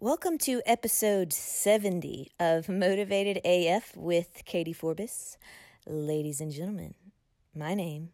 Welcome to episode 70 of Motivated AF with Katee Forbis. Ladies and gentlemen, my name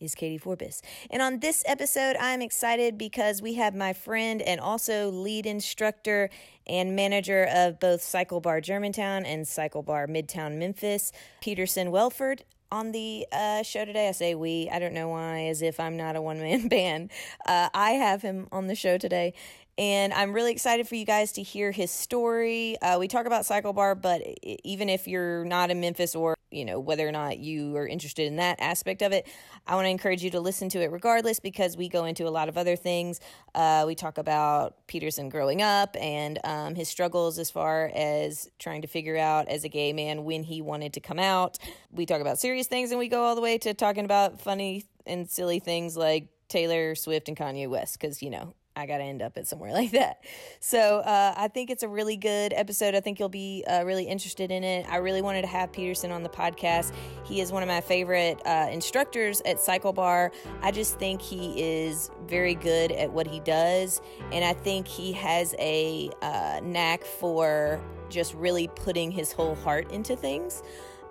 is Katee Forbis. And on this episode, I'm excited because we have my friend and also lead instructor and manager of both Cycle Bar Germantown and Cycle Bar Midtown Memphis, Peterson Wellford. On the uh, show today, I say we. I don't know why, as if I'm not a one man band. Uh, I have him on the show today, and I'm really excited for you guys to hear his story. Uh, we talk about Cycle Bar, but even if you're not in Memphis or you know whether or not you are interested in that aspect of it, I want to encourage you to listen to it regardless because we go into a lot of other things. Uh, we talk about Peterson growing up and um, his struggles as far as trying to figure out as a gay man when he wanted to come out. We talk about serious things and we go all the way to talking about funny and silly things like Taylor Swift and Kanye West because you know I got to end up at somewhere like that. So uh, I think it's a really good episode. I think you'll be uh, really interested in it. I really wanted to have Peterson on the podcast. He is one of my favorite uh, instructors at Cycle Bar. I just think he is very good at what he does. And I think he has a uh, knack for just really putting his whole heart into things.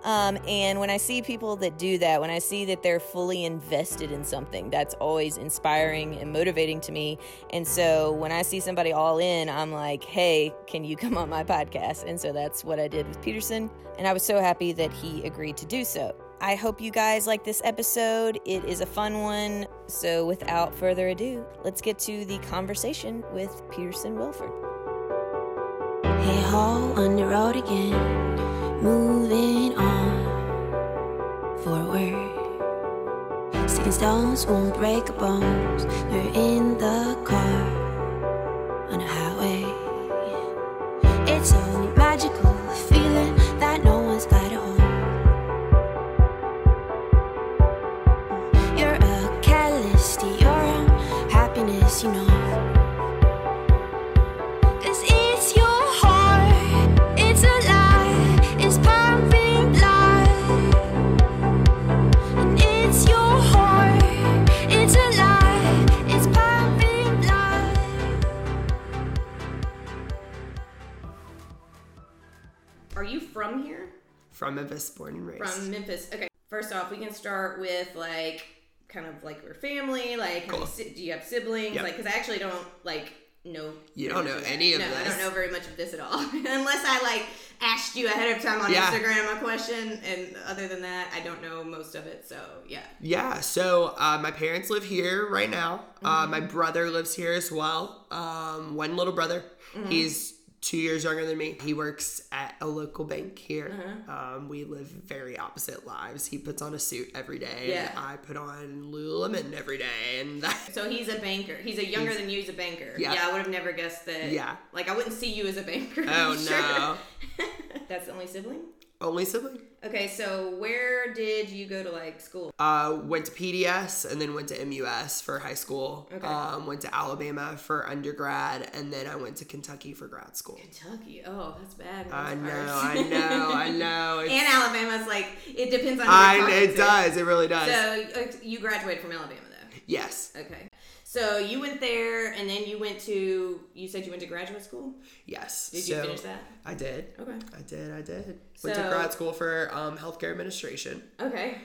Um, and when I see people that do that, when I see that they're fully invested in something, that's always inspiring and motivating to me. And so when I see somebody all in, I'm like, hey, can you come on my podcast? And so that's what I did with Peterson. And I was so happy that he agreed to do so. I hope you guys like this episode. It is a fun one. So without further ado, let's get to the conversation with Peterson Wellford. Hey ho, on the road again, moving on forward. Sticking stones won't break bones. We're in the car on a highway. It's only From Memphis, born and raised. From Memphis. Okay. First off, we can start with like kind of like your family. Like, Cool. si- do you have siblings? Yep. Like, because I actually don't like know. You don't know that. any of no, I don't know very much of this at all, unless I like asked you ahead of time on Yeah. Instagram a question. And other than that, I don't know most of it. So yeah. yeah, so uh, my parents live here right now. Mm-hmm. Uh, my brother lives here as well. Um, one little brother. Mm-hmm. He's two years younger than me. He works at a local bank here. Mm-hmm. Um, we live very opposite lives. He puts on a suit every day, Yeah. and I put on Lululemon every day, and that, So he's a banker. He's a younger than you. He's a banker. Yeah. I would have never guessed that. Yeah. Like I wouldn't see you as a banker. Oh, sure. no. That's the only sibling. Only sibling. Okay, so where did you go to like school? Uh, went to PDS and then went to MUS for high school. Okay. Um, went to Alabama for undergrad, and then I went to Kentucky for grad school. Kentucky. Oh, that's bad. I know. I know, I know. It's, and Alabama's like it depends on. Who I, it does. It really does. So uh, you graduated from Alabama though. yes, Okay. So you went there, and then you went to. You said you went to graduate school. yes. Did you So, finish that? I did. Okay. I did. I did. Went to grad school for um, healthcare administration. Okay.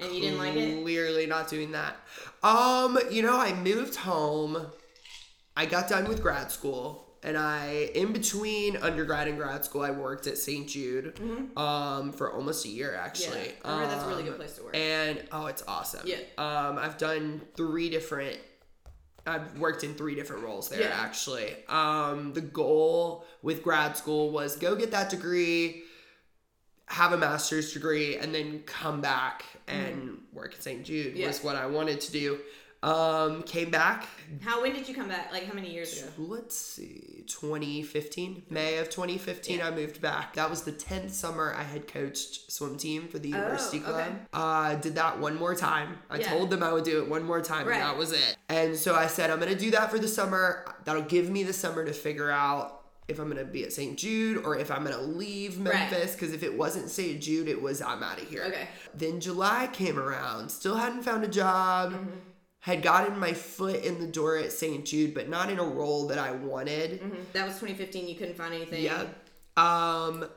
And you didn't like it. Clearly not doing that. Um, you know, I moved home. I got done with grad school. And I, in between undergrad and grad school, I worked at St. Jude um, for almost a year, actually. Mm-hmm. Yeah, I heard that's a really good Um, place to work. And oh, it's awesome. Yeah. Um, I've done three different. I've worked in three different roles there Yeah. actually. Um, the goal with grad school was go get that degree, have a master's degree, and then come back and work at St. Jude. Yeah. was what I wanted to do. Um, came back. How when did you come back? Like how many years ago? Let's see, 2015, May of 2015, Yeah. I moved back. That was the 10th summer I had coached swim team for the university Oh, okay. club. Uh, did that one more time. I Yeah. told them I would do it one more time, Right. and that was it. And so I said, I'm gonna do that for the summer. That'll give me the summer to figure out if I'm gonna be at St. Jude or if I'm gonna leave Memphis. Because if it wasn't St. Jude, it was I'm out of here. Okay. Then July came around, still hadn't found a job. Mm-hmm. Had gotten my foot in the door at St. Jude, but not in a role that I wanted. Mhm. That was 2015. You couldn't find anything. Yeah. Um,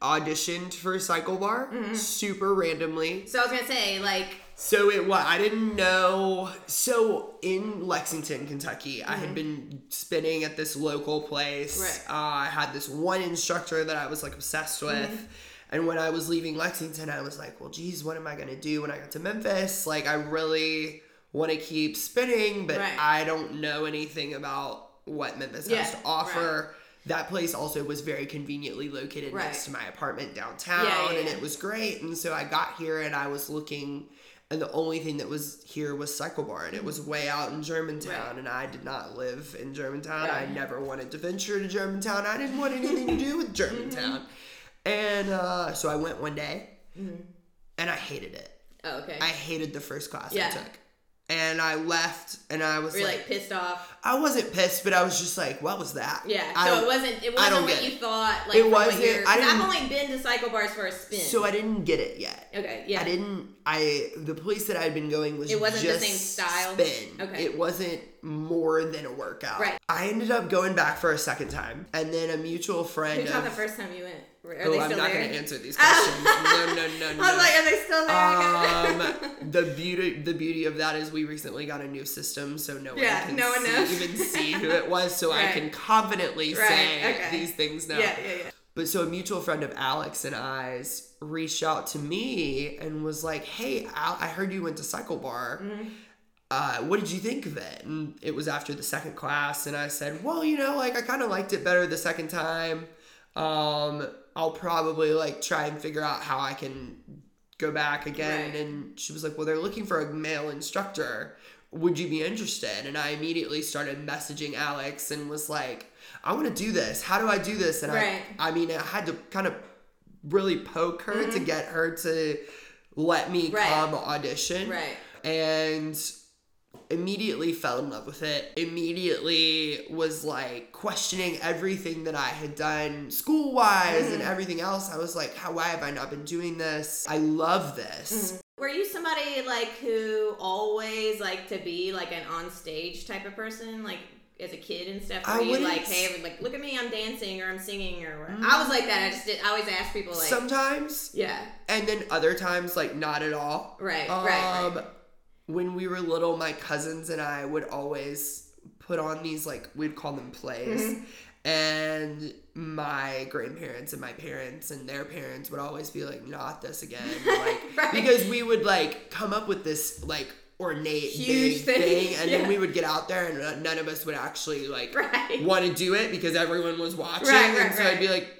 auditioned for Cycle Bar Mm-hmm. super randomly. So I was gonna say, like, So it what I didn't know. So in Lexington, Kentucky, I Mm-hmm. had been spinning at this local place. Right. Uh, I had this one instructor that I was like obsessed with. Mm-hmm. And when I was leaving Lexington, I was like, well, geez, what am I gonna do when I get to Memphis? Like, I really want to keep spinning, but Right. I don't know anything about what Memphis Yeah, has to offer. That place also was very conveniently located Right. next to my apartment downtown, Yeah, yeah, and it was great. And so I got here and I was looking, and the only thing that was here was Cycle Bar, and it was way out in Germantown, Mm-hmm. Right. and I did not live in Germantown. I never wanted to venture to Germantown. I didn't want anything to do with Germantown. And uh, so I went one day, and I hated it. oh, okay. I hated the first class. I took. And I left, and I was Were you like, like pissed off? I wasn't pissed, but I was just like, what was that? Yeah. I so don't- it wasn't. It I don't wasn't what get you it. thought. Like It from what wasn't- you're- I 'cause I've didn't- only been to cycle bars for a spin. So I didn't get it yet. Okay. Yeah. I didn't. I the place that I'd been going was It wasn't the just same style? Spin. Okay. It wasn't more than a workout. Right. I ended up going back for a second time, and then a mutual friend. Who taught of, the first time you went? Are oh, I'm not going to answer these questions. no, no, no, no. I was like, are they still there? um, the beauty the beauty of that is we recently got a new system, so no one Yeah, can no one see, knows. even see who it was, so I can confidently Right, say okay. these things now. yeah, yeah, yeah. But so a mutual friend of Alex and I's reached out to me and was like, "Hey, Al, I heard you went to Cycle Bar. Mm-hmm. Uh, what did you think of it?" And it was after the second class, and I said, "Well, you know, like I kind of liked it better the second time. Um, I'll probably like try and figure out how I can go back again." Right. And she was like, "Well, they're looking for a male instructor." Would you be interested? And I immediately started messaging Alex and was like, I want to do this. How do I do this? And Right. I, I mean, I had to kind of really poke her to get her to let me Mm-hmm. Right. come audition. Right. And immediately fell in love with it. Immediately was like questioning everything that I had done school wise Mm-hmm. and everything else. I was like, how why have I not been doing this? I love this. Mm-hmm. Were you somebody like who always like to be like an on stage type of person, like as a kid and stuff? Were I you like, hey, like look at me, I'm dancing or I'm singing or what? I was like that. I just did. I always ask people like, Sometimes yeah, and then other times like not at all. right, right, Um, right. When we were little, my cousins and I would always put on these like we'd call them plays, Mm-hmm. and my grandparents and my parents and their parents would always be like, "Not this again," like Right. because we would like come up with this like ornate Huge thing, thing, and yeah. then we would get out there and none of us would actually like Right. want to do it because everyone was watching, Right, and so. I'd be like.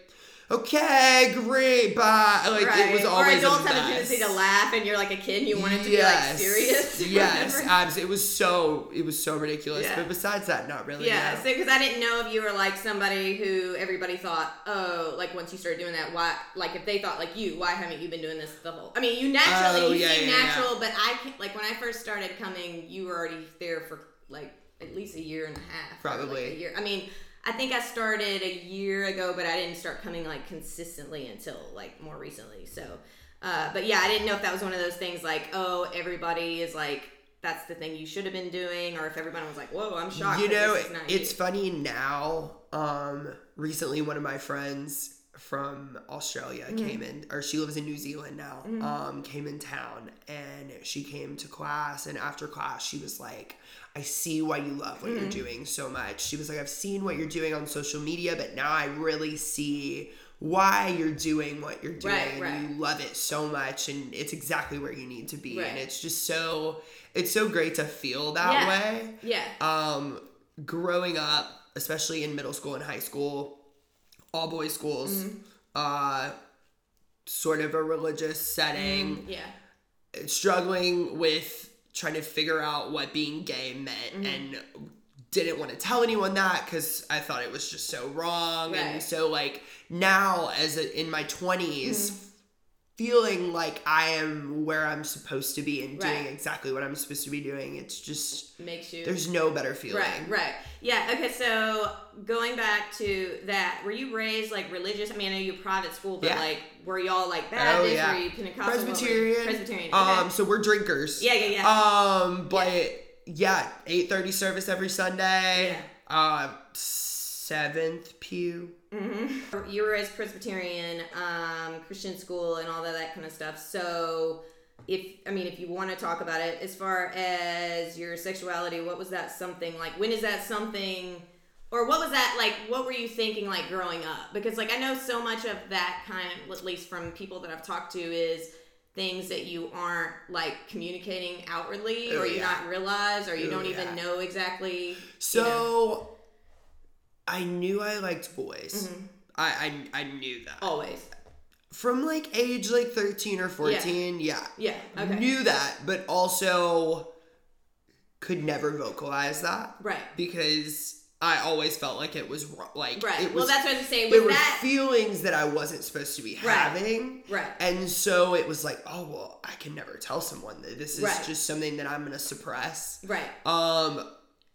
Okay, great, bye. Like it was always or adults have a tendency to laugh, and you're like a kid, and you want it to be like serious. yes, it was so it was so ridiculous. Yeah. But besides that, not really. Yeah, no. so because I didn't know if you were like somebody who everybody thought, oh, like once you started doing that, why? Like if they thought like you, why haven't you been doing this the whole? I mean, you naturally, Oh, you yeah, seem yeah, natural, but I can, like when I first started coming, you were already there for like at least a year and a half. or, like, Probably. a year. I mean, I think I started a year ago, but I didn't start coming like consistently until like more recently. So, uh, but yeah, I didn't know if that was one of those things like, oh, everybody is like. That's the thing you should have been doing, or if everybody was like, "Whoa, I'm shocked." you know, this is not it's you. funny now. Um, recently, one of my friends from Australia Mm-hmm. came in, or she lives in New Zealand now. Um, came in town and she came to class, and after class, she was like. I see why you love what Mm-hmm. you're doing so much. She was like, I've seen what you're doing on social media, but now I really see why you're doing what you're doing. Right, and right. You love it so much, and it's exactly where you need to be. And it's just so, it's so great to feel that Yeah. way Yeah. um, growing up, especially in middle school and high school, all boys schools, Mm-hmm. uh, sort of a religious setting, yeah. struggling with trying to figure out what being gay meant Mm-hmm. and didn't want to tell anyone that because I thought it was just so wrong. And so, like, now, as a, in my 20s, Mm-hmm. Feeling like I am where I'm supposed to be and doing Right. exactly what I'm supposed to be doing. It's just Makes you there's no better feeling. Right, right. Yeah, okay, so going back to that, were you raised like religious? I mean, I know you private school, but Yeah. like, were y'all like Baptist? Oh yeah. Were you Pentecostal? What were you? Presbyterian. Presbyterian. Um, so we're drinkers. Yeah, yeah, yeah. Um, but yeah, eight thirty service every Sunday. Yeah. Uh, seventh pew. Mm-hmm. You were raised Presbyterian, um, Christian school, and all of that kind of stuff. So, if I mean, if you want to talk about it, as far as your sexuality, what was that something like? When is that something, or what was that like? What were you thinking like growing up? Because like I know so much of that kind, at least from people that I've talked to, is things that you aren't like communicating outwardly, Oh, or you yeah. not realize, or you Oh, don't even know exactly. So you know, I knew I liked boys. Mm-hmm. I, I I knew that always. from like age like thirteen or fourteen. Yeah, Yeah. Okay. knew that, but also could never vocalize that right. because I always felt like it was. Like Right. it well, that's what I was saying. there Was were feelings that I wasn't supposed to be Right. having. right? And so it was like, oh well, I can never tell someone that this is Right. just something that I'm gonna suppress. Right. Um,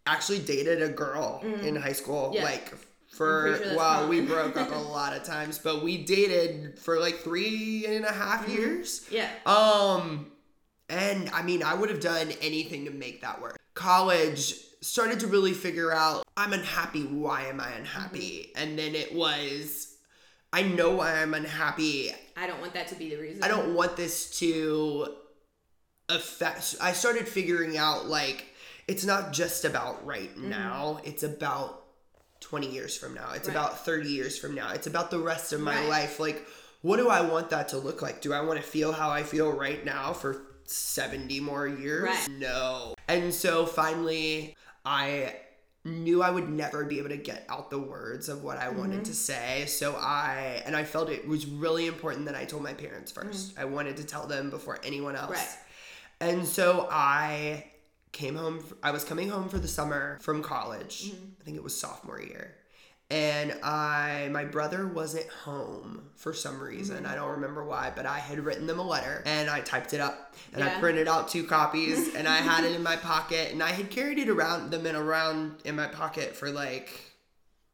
actually dated a girl in high school, Mm-hmm. Yeah. like for sure well, we broke up a lot of times, but we dated for like three and a half Mm-hmm. years. Yeah. Um, and I mean, I would have done anything to make that work. College started to really figure out I'm unhappy. Why am I unhappy? Mm-hmm. And then it was, I know why I'm unhappy. I don't want that to be the reason. I don't want this to affect. I started figuring out like it's not just about right Mm-hmm. now. It's about 20 years from now. It's Right. about 30 years from now. It's about the rest of my Right. life. Like, what do I want that to look like? Do I want to feel how I feel right now for 70 more years? Right. No. And so finally, I knew I would never be able to get out the words of what I Mm-hmm. wanted to say. So I, and I felt it was really important that I told my parents 1st I wanted to tell them before anyone else. Mm-hmm. And so I came home, I was coming home for the summer from college. Mm-hmm. I think it was sophomore year. And I, my brother wasn't home for some reason. Mm-hmm. I don't remember why, but I had written them a letter and I typed it up and I printed out two copies and I had it in my pocket and I had carried it around them in around in my pocket for like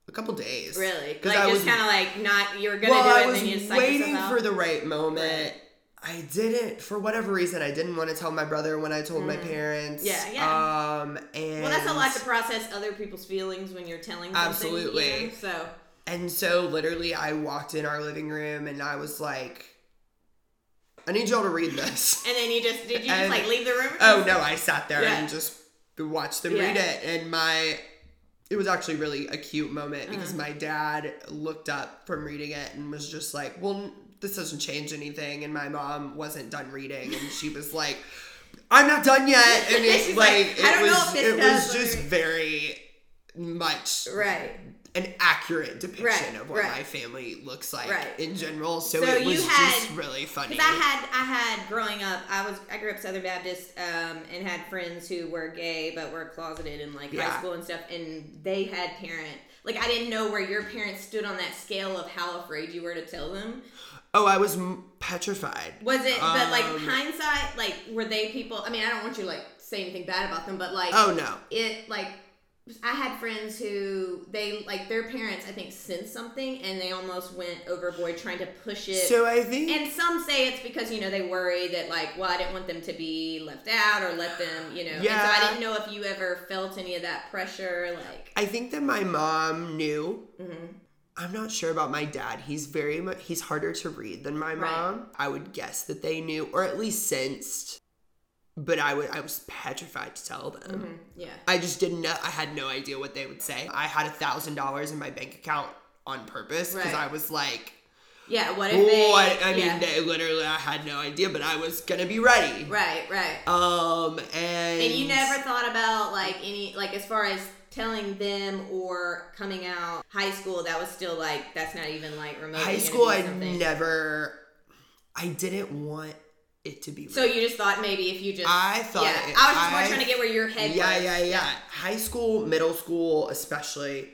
a couple days. Really? Like I just was- kind of like not you were gonna well, do I it was and then you waiting for the right moment. Right. I didn't, for whatever reason, I didn't want to tell my brother when I told my parents. Mm. Yeah, yeah. Um, and Well, that's a lot to process other people's feelings when you're telling. Absolutely. you know? So And so, literally, I walked in our living room and I was like, "I need y'all to read this." and then you just did you just And- like leave the room? oh no, I sat there Yeah. and just watched them Yeah. read it, and my. It was actually really a cute moment Uh-huh. because my dad looked up from reading it and was just like, "Well, this doesn't change anything." And my mom wasn't done reading, and she was like, "I'm not done yet." And it's like, like, "I it was it does was just or-" very much Right. an accurate depiction Right, of what right. my family looks like Right. in general. So, So it was had- just really funny. Because I had, I had growing up, I was, I grew up Southern Baptist, um, and had friends who were gay but were closeted in like high school and stuff, and they had parent. Like I didn't know where your parents stood on that scale of how afraid you were to tell them. Oh, I was m- petrified. Was it? but like Um, hindsight, like were they people? I mean, I don't want you to like say anything bad about them, but like, Oh no. it like I had friends who they like their parents I think sensed something and they almost went overboard trying to push it. So I think and some say it's because you know they worry that like well I didn't want them to be left out or let them you know. And so Yeah. I didn't know if you ever felt any of that pressure like. I think that my mom knew. Mm-hmm. I'm not sure about my dad. He's very much he's harder to read than my Right. mom. I would guess that they knew or at least sensed. But I would I was petrified to tell them. Yeah. I just didn't know. I had no idea what they would say. I had a thousand dollars in my bank account on purpose because Right. I was like, Yeah. What if they? "Oh, I, I mean, yeah. they, literally, I had no idea, but I was gonna be ready." Right. Right. Um, and And you never thought about like any like as far as telling them or coming out high school that was still like that's not even like remote. high school. I never. I didn't want it to be. So you just thought maybe if you just I thought yeah it- I was just more trying to get where your head yeah, was. yeah, yeah. High school, middle school, especially.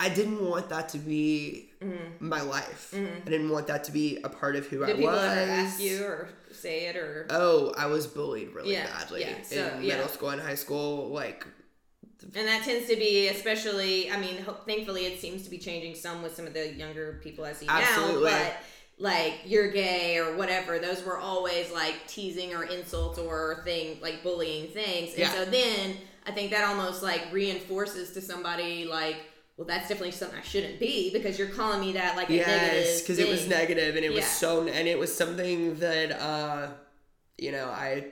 I didn't want that to be my life. I didn't want that to be a part of who Mm-hmm. Did I people was. ever ask you or say it or? Oh, I was bullied really Yeah, badly yeah, so, in yeah. middle school and high school. Like, And that tends to be, especially, I mean, ho- thankfully it seems to be changing some with some of the younger people I see Absolutely. now. But like, you're gay or whatever, those were always like teasing or insults or thing, like bullying things. And Yeah. so then I think that almost like reinforces to somebody like, well, that's definitely something I shouldn't be because you're calling me that like a yes, because it was negative and it was so, and it was something that, uh, you know, I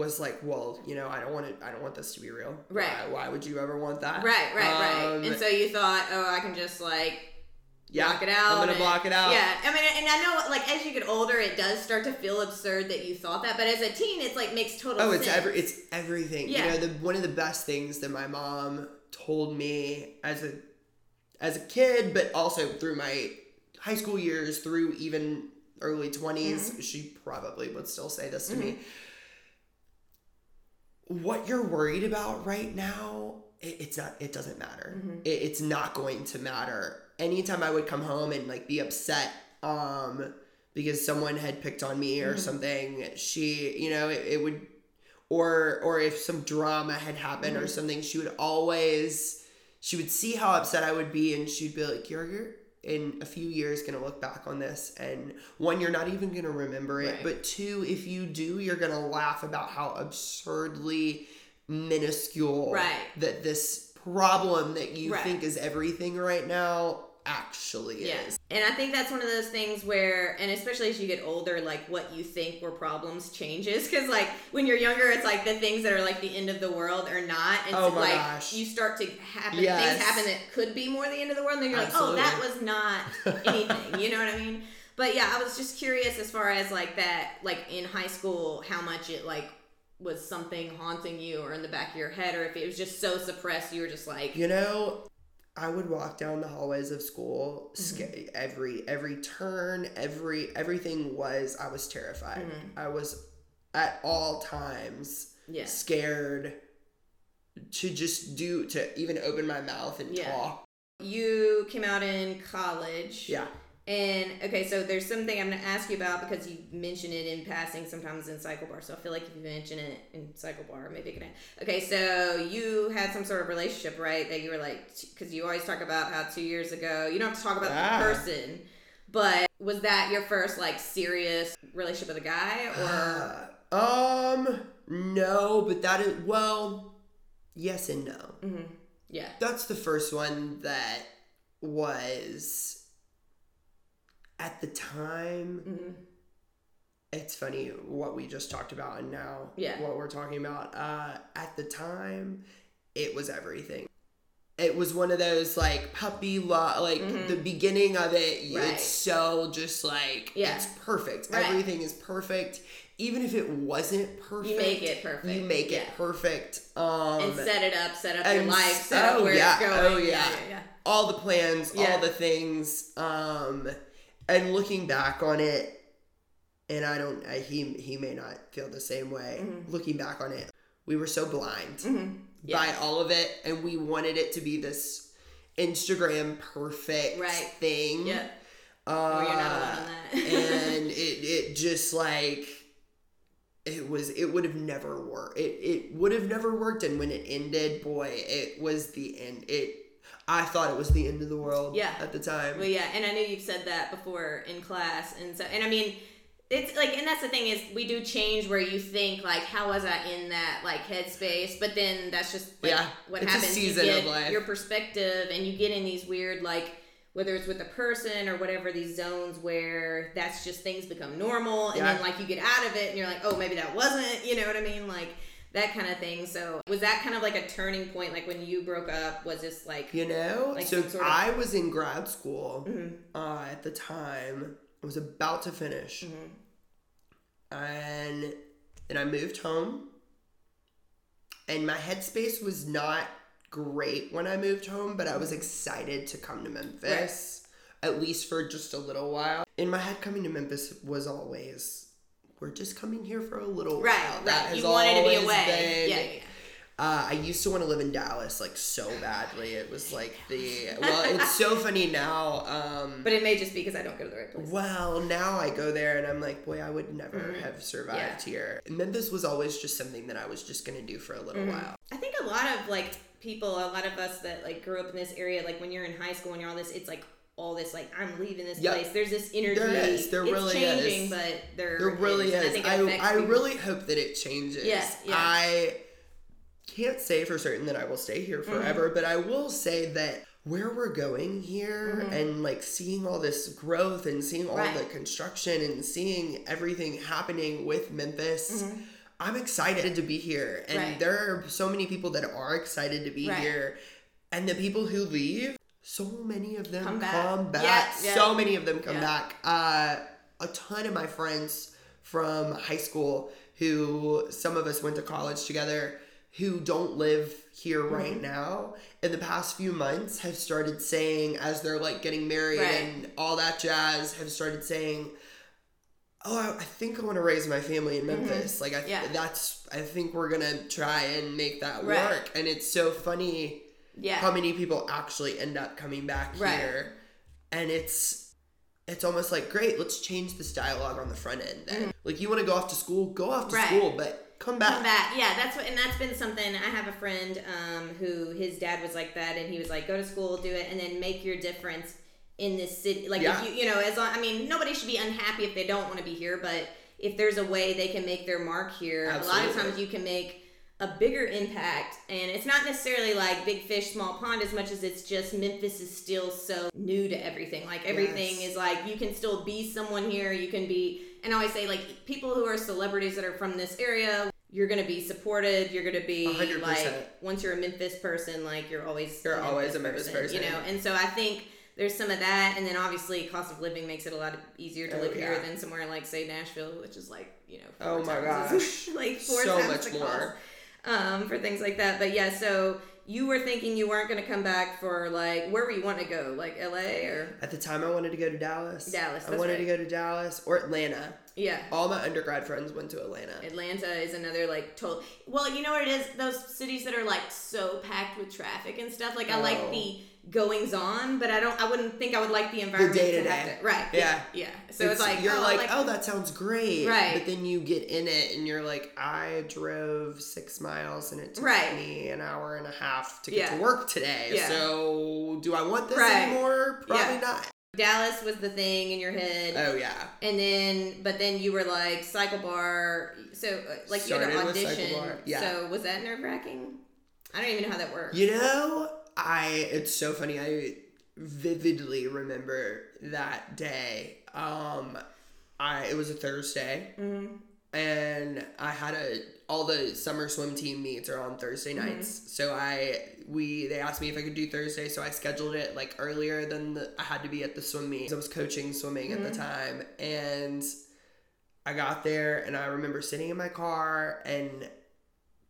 was like, well, you know, I don't want it. I don't want this to be real. Right. Why, why would you ever want that? Right, right, right. Um, And so you thought, oh, I can just like yeah, block it out. I'm gonna and- block it out. Yeah, I mean, and I know, like, as you get older, it does start to feel absurd that you thought that, but as a teen, it's like makes total Oh, sense. it's every, it's everything. Yeah. You know, the one of the best things that my mom told me as a as a kid, but also through my high school years, through even early 20s, Mm-hmm. she probably would still say this to me. What you're worried about right now, it, it's not. It doesn't matter. Mm-hmm. It, it's not going to matter. Anytime I would come home and like be upset, um, because someone had picked on me Mm-hmm. or something, she, you know, it, it would, or or if some drama had happened Mm-hmm. or something, she would always, she would see how upset I would be, and she'd be like, "You're, you're in a few years gonna look back on this, and one, you're not even gonna remember it, Right. but two, if you do, you're gonna laugh about how absurdly minuscule Right. that this problem that you Right. think is everything right now actually Yeah. is. And I think that's one of those things where, and especially as you get older, like what you think were problems changes. Because, like, when you're younger, it's like the things that are like the end of the world are not. And Oh so, my like, gosh. you start to happen, Yes. things happen that could be more the end of the world. And then you're like, oh, that was not anything. you know what I mean? But yeah, I was just curious as far as like that, like in high school, how much it like was something haunting you or in the back of your head, or if it was just so suppressed, you were just like, You know, I would walk down the hallways of school, Mm-hmm. every every turn, every everything was I was terrified. I was at all times Mm-hmm. yeah. scared to just do to even open my mouth and Yeah. talk. You came out in college. Yeah. And okay, so there's something I'm gonna ask you about because you mention it in passing sometimes in Cycle Bar. So I feel like if you mention it in Cycle Bar, maybe it can. Okay, so you had some sort of relationship, right? That you were like, because you always talk about how two years ago, you don't have to talk about Ah. the person, but was that your first like serious relationship with a guy or? Uh, um no, but that is well, yes and no. Mhm. Yeah. That's the first one that was at the time. Mhm. It's funny what we just talked about and now Yeah. what we're talking about. Uh, at the time, it was everything. It was one of those like puppy love, like the beginning of it. Mm-hmm. Right. It's so just like Yeah. it's perfect. Right. Everything is perfect. Even if it wasn't perfect, you make it perfect. You make it Yeah. your Um, And set it up, set up your life, set up oh, where yeah, it's going. oh, yeah. yeah, yeah. all the plans, all the things. Um, and looking back on it, and I don't, I, he he may not feel the same way. Mm-hmm. Looking back on it, we were so blind Yeah. by all of it, and we wanted it to be this Instagram perfect Right. thing. Yeah. Uh, Well, you're not alone that. and it it just like it was it would have never worked it it would have never worked and when it ended boy it was the end it i thought it was the end of the world Yeah. at the time Well, yeah, and I know you've said that before in class, and so, and I mean, it's like, and that's the thing is, we do change where you think like, how was I in that like headspace? But then that's just like, Yeah, what it's a happens. season you of get life. your perspective, and you get in these weird like. Whether it's with a person or whatever, these zones where that's just things become normal, and Yeah. then like you get out of it, and you're like, oh, maybe that wasn't, you know what I mean? Like that kind of thing. So was that kind of like a turning point? Like when you broke up, was this like you know Like so sort of- i was in grad school Mhm. uh, at the time i was about to finish Mm-hmm. and then i moved home and my headspace was not great when I moved home, but I was excited to come to Memphis, at least for just a little while. In my head, coming to Memphis was always, we're just coming here for a little right? while. That Right. has You wanted to be away. been- yeah, yeah. Uh, I used to want to live in Dallas like so badly. It was like the well, it's so funny now. Um, But it may just be because I don't go to the right place. well, now I go there and I'm like, boy, I would never have survived Mm-hmm. Yeah. here. Memphis was always just something that I was just gonna do for a little Mm-hmm. while. I think a lot of like people, a lot of us that like grew up in this area, like when you're in high school and you're all this, it's like all this like I'm leaving this Yep. place. There's this energy. There is. There it's really changing, is. but there There really and is. I I, I really hope that it changes. Yeah, yeah. I can't say for certain that I will stay here forever, Mm-hmm. but I will say that where we're going here and like seeing all this growth and seeing all Mm-hmm. The construction and seeing everything happening with Memphis. I'm excited to be here. And Mm-hmm. Right. there are so many people that are excited to be Right. here. And the people who leave, so many of them Come come back. back. Yeah, yeah. So many of them come Yeah. back. Uh, a ton of my friends from high school who some of us went to college together who don't live here Mm-hmm. right now in the past few months have started saying as they're like getting married Right. and all that jazz have started saying oh i, think i want to raise my family in memphis like I, Mm-hmm. Yeah. that's i think we're gonna try and make that Right. work and it's so funny Yeah. how many people actually end up coming back Right. here and it's it's almost like great let's change this dialogue on the front end then like you want to go off to school go off to Mm-hmm. Right. school but come back Come back. Yeah, that's what, and that's been something. I have a friend um, who his dad was like that, and he was like, "Go to school, do it, and then make your difference in this city." Like, Yeah. if you, you know, as long, I mean, nobody should be unhappy if they don't want to be here, but if there's a way they can make their mark here, a lot of times you can make a bigger impact and it's not necessarily like big fish small pond as much as it's just memphis is still so new to everything like everything Yes. is like you can still be someone here you can be and i always say like people who are celebrities that are from this area you're gonna be supported you're gonna be 100%. like once you're a memphis person like you're always You're always a Memphis you person. You know and so i think there's some of that and then obviously cost of living makes it a lot easier to Oh, live here than somewhere like say nashville which is like you know Oh my times gosh. like four So times much more. cost um, for things like that. But yeah, so you were thinking you weren't going to come back for like where were you want to go, like L.A. or At the time, I wanted to go to Dallas. Dallas, I wanted right. to go to Dallas or Atlanta. yeah. All my undergrad friends went to Atlanta. Atlanta is another like total. Well, you know what it is? Those cities that are like so packed with traffic and stuff. Like I like Oh. the goings on, but I don't. I wouldn't think I would like the environment. to day-to-day. Right. Yeah. Yeah. So it's, like you're oh, like, oh, that sounds great, Right. But then you get in it, and you're like, I drove six miles, and it took Right. me an hour and a half to get Yeah. to work today. Yeah. So, do I want this Right. anymore? Probably Yeah. not. Dallas was the thing in your head. Oh yeah. And then, but then you were like Cycle Bar. So, uh, like you had Started an audition. Yeah. So was that nerve wracking? I don't even know how that works. You know, I it's so funny. I vividly remember that day. Um, I it was a Thursday, Mm-hmm. and I had a all the summer swim team meets are on Thursday Mm-hmm. nights. So I we they asked me if I could do Thursday, so I scheduled it like earlier than the, I had to be at the swim meet. I was coaching swimming Mm-hmm. at the time, and I got there, and I remember sitting in my car and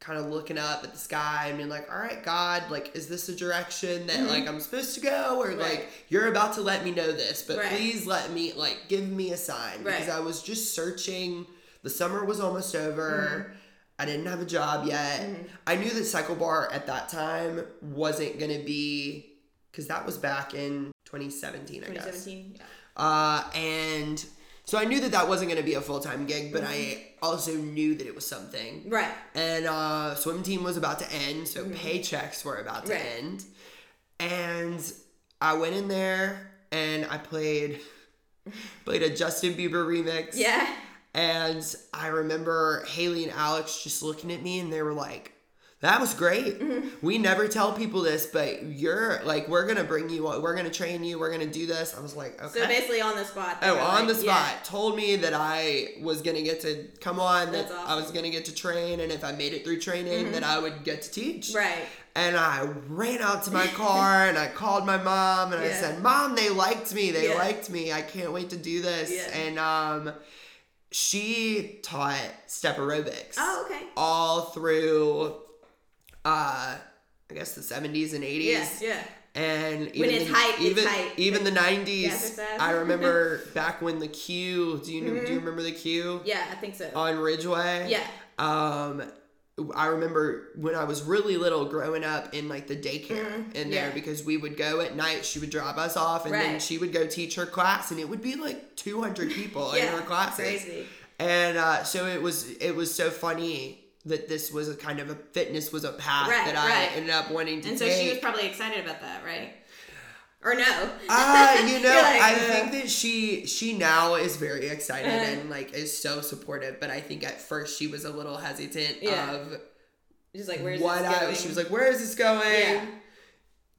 kind of looking up at the sky and being like, all right, God, like, is this the direction that like I'm supposed to go? Or Mm-hmm. Right. like, you're about to let me know this, but Right. please let me, like, give me a sign. Because I was just searching. The summer was almost over. Mm-hmm. I didn't have a job yet. I knew that Cycle Bar at that time wasn't going to be, because that was back in 2017, I guess. 2017. Yeah. Uh, and so I knew that that wasn't going to be a full time gig, but I Mm-hmm. also knew that it was something. Right. And uh, swim team was about to end, so paychecks were about to Mm-hmm. Right. end. And I went in there and I played played a Justin Bieber remix. Yeah. And I remember Haley and Alex just looking at me and they were like, that was great. Mm-hmm. We never tell people this, but you're like, we're gonna bring you, we're gonna train you, we're gonna do this. I was like, okay. So basically on the spot. Oh, on like, the yeah. spot. Told me that I was gonna get to come on, that That's I was. Mm-hmm. gonna get to train, and if I made it through training, that I would get to teach. Right. And I ran out to my car and I called my mom and I said, "Mom, they liked me. They Yeah. liked me. I can't wait to do this." Yeah. And um, she taught step aerobics. Oh, okay. All through, uh, I guess the seventies and eighties. Yeah. Yeah. And even it's the, hype, it's even hype. even the nineties. Jazzercise. I remember back when the queue, Do you Mm-hmm. do you remember the queue? Yeah, I think so. on Ridgeway? yeah. Um, I remember when I was really little growing up in like the daycare in there Yeah. because we would go at night, she would drop us off and then she would go teach her class and it would be like 200 people in her classes. crazy. And uh, so it was it was so funny that this was a kind of a fitness was a path Right, that I right. ended up wanting to And so take. she was probably excited about that, right? Or no? Ah, you know, like, I "Uh." think that she she now is very excited Uh. and like is so supportive. But I think at first she was a little hesitant Yeah. of Just like, where's what this I, she was like, "Where is this going? Yeah.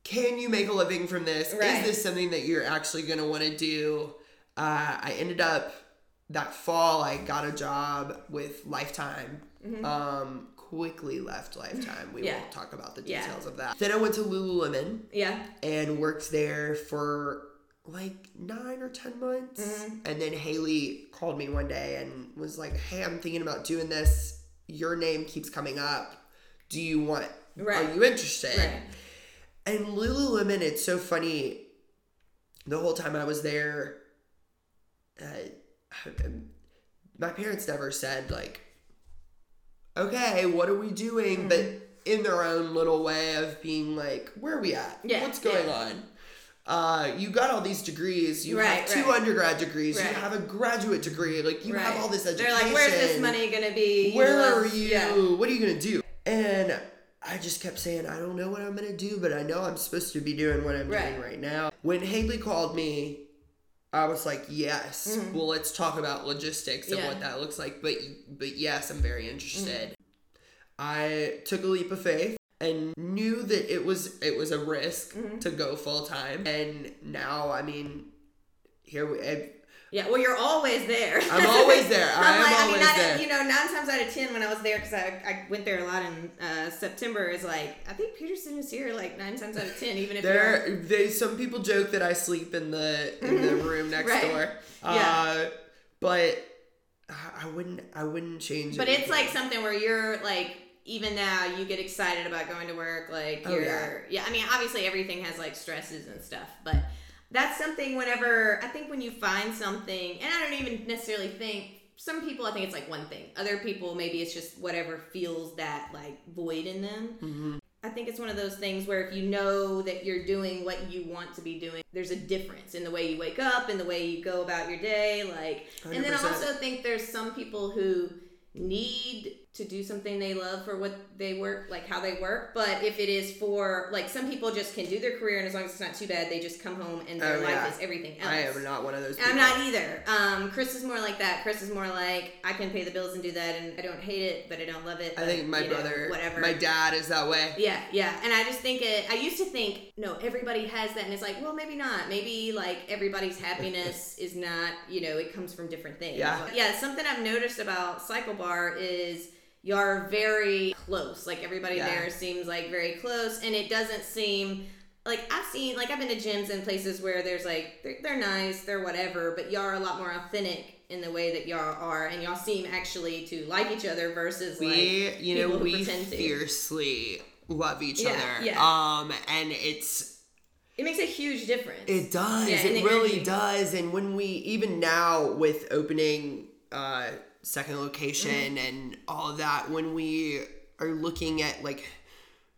Can you make a living from this? Right. Is this something that you're actually gonna want to do?" Uh, I ended up that fall. I got a job with Lifetime. Um, quickly left Lifetime. We Mm-hmm. Yeah. won't talk about the Yeah. details of that. Then I went to Lululemon yeah. and worked there for like nine or ten months. Mm-hmm. And then Haley called me one day and was like, "Hey, I'm thinking about doing this. Your name keeps coming up. Do you want? Right. Are you interested?" Right. And Lululemon, it's so funny. The whole time I was there, uh, my parents never said like, "Okay, what are we doing?" Mm-hmm. But in their own little way of being like, "Where are we at? Yeah, What's going yeah. on?" Uh, you got all these degrees. You Right, have two right. undergrad degrees. Right. You have a graduate degree. Like you have all this education. They're like, where's this money gonna be? Where are you? Yeah. What are you gonna do? And I just kept saying, I don't know what I'm gonna do, but I know I'm supposed to be doing what I'm doing right now. When Haley called me, I was like, yes. Well, let's talk about logistics and Mm-hmm. Yeah. what that looks like. But but yes, I'm very interested. Mm-hmm. I took a leap of faith and knew that it was it was a risk Mm-hmm. to go full time. And now, I mean, here we. I, Yeah, well, you're always there. I'm always there. I I'm am like, I always mean, not, there. You know, nine times out of ten when I was there, because I, I went there a lot in uh, September, is like, I think Peterson is here like nine times out of ten, even if. There, they some people joke that I sleep in the in the room next Right. door. Yeah. Uh, but I I wouldn't I wouldn't change. But it's like something where you're like, even now, you get excited about going to work. Like, Oh, you're, yeah. yeah. I mean, obviously, everything has like stresses and stuff, but that's something whenever, I think when you find something, and I don't even necessarily think, some people, I think it's like one thing. Other people, maybe it's just whatever feels that like void in them. Mm-hmm. I think it's one of those things where if you know that you're doing what you want to be doing, there's a difference in the way you wake up, in the way you go about your day, like. And then I also think there's some people who need to do something they love for what they work, like how they work. But if it is for like some people just can do their career, and as long as it's not too bad, they just come home and their Oh, life yeah. is everything else. I am not one of those. I'm not either. Um, Chris is more like that. Chris is more like I can pay the bills and do that, and I don't hate it, but I don't love it. I but, think my you know, brother, whatever, my dad is that way. yeah, yeah. And I just think it, I used to think, no, everybody has that. And it's like, well, maybe not. Maybe like everybody's happiness is not, you know, it comes from different things. Yeah. Yeah. Something I've noticed about Cycle Bar is you're very close. Like everybody Yeah. there seems like very close. And it doesn't seem like I've seen, like I've been to gyms and places where there's like, they're, they're nice, they're whatever, but y'all are a lot more authentic in the way that y'all are. And y'all seem actually to like each other versus We, like, you know, we pretend to. fiercely love each Yeah, other. yeah. Um, and it's It makes a huge difference. It does. Yeah, it really does. And when we even now with opening uh second location Mm-hmm. and all of that, when we are looking at like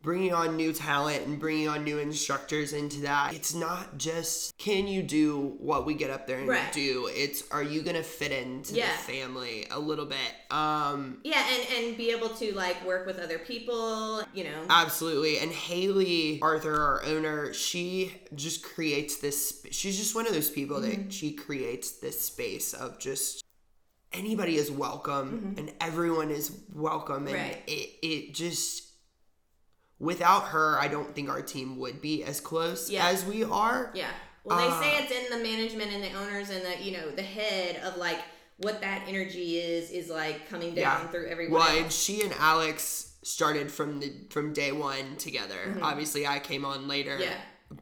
bringing on new talent and bringing on new instructors into that, it's not just can you do what we get up there and Right. do. It's are you gonna fit into Yeah. the family a little bit? Um Yeah, and and be able to like work with other people, you know. Absolutely. And Haley Arthur, our owner, she just creates this. She's just one of those people Mm-hmm. that she creates this space of just anybody is welcome and everyone is welcome. And Mm-hmm. Right. it, it just, without her, I don't think our team would be as close Yeah. as we are. yeah. Well, they Uh, say it's in the management and the owners and the you know the head of like what that energy is is like coming down through everyone. Well, and she and Alex started from the from day one together. Obviously, I came on later. Mm-hmm. Yeah.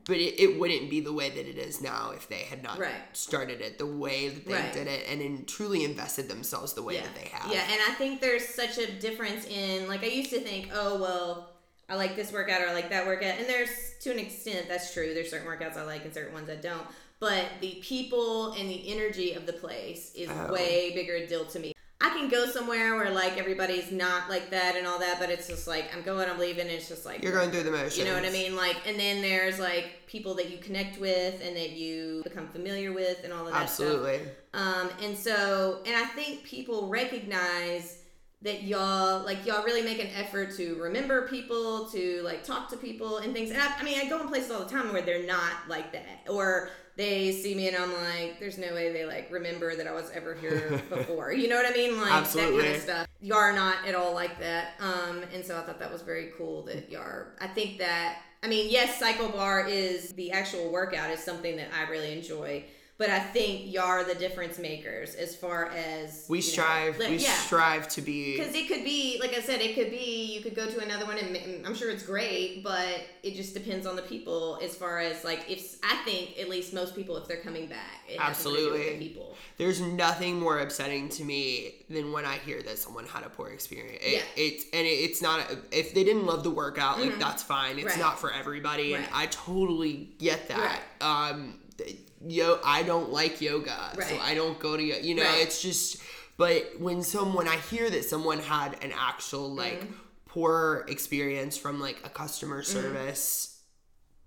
But it, it wouldn't be the way that it is now if they had not Right. started it the way that they Right. did it and in, truly invested themselves the way yeah. that they have. Yeah, and I think there's such a difference in like I used to think, oh well, I like this workout or I like that workout, and there's to an extent that's true. There's certain workouts I like and certain ones I don't. But the people and the energy of the place is Oh. way bigger a deal to me. I can go somewhere where like everybody's not like that and all that, but it's just like I'm going, I'm leaving. And it's just like You're going through the motions. You know what I mean? Like, and then there's like people that you connect with and that you become familiar with and all of that Absolutely. stuff. Um, and so, and I think people recognize that y'all like y'all really make an effort to remember people, to like talk to people and things. And I, I mean, I go in places all the time where they're not like that, or they see me and I'm like, there's no way they like remember that I was ever here before. You know what I mean? Like that kind of stuff. Y'all are not at all like that. Um, and so I thought that was very cool that y'all are. I think that I mean, yes, Cycle Bar is the actual workout is something that I really enjoy. But I think y'all are the difference makers as far as We you know, strive. like, we yeah. strive to be. Because it could be, like I said, it could be you could go to another one, and and I'm sure it's great, but it just depends on the people. As far as like, if I think at least most people, if they're coming back, it has to with Absolutely. the people. There's nothing more upsetting to me than when I hear that someone had a poor experience. It, Yeah. It's and it, it's not if they didn't love the workout, like that's fine. It's Mm-hmm. Right. not for everybody, and I totally get that. Um, th- yo, I don't like yoga, so I don't go to yoga. You know, Right. it's just. But when someone I hear that someone had an actual like Mm-hmm. poor experience from like a customer service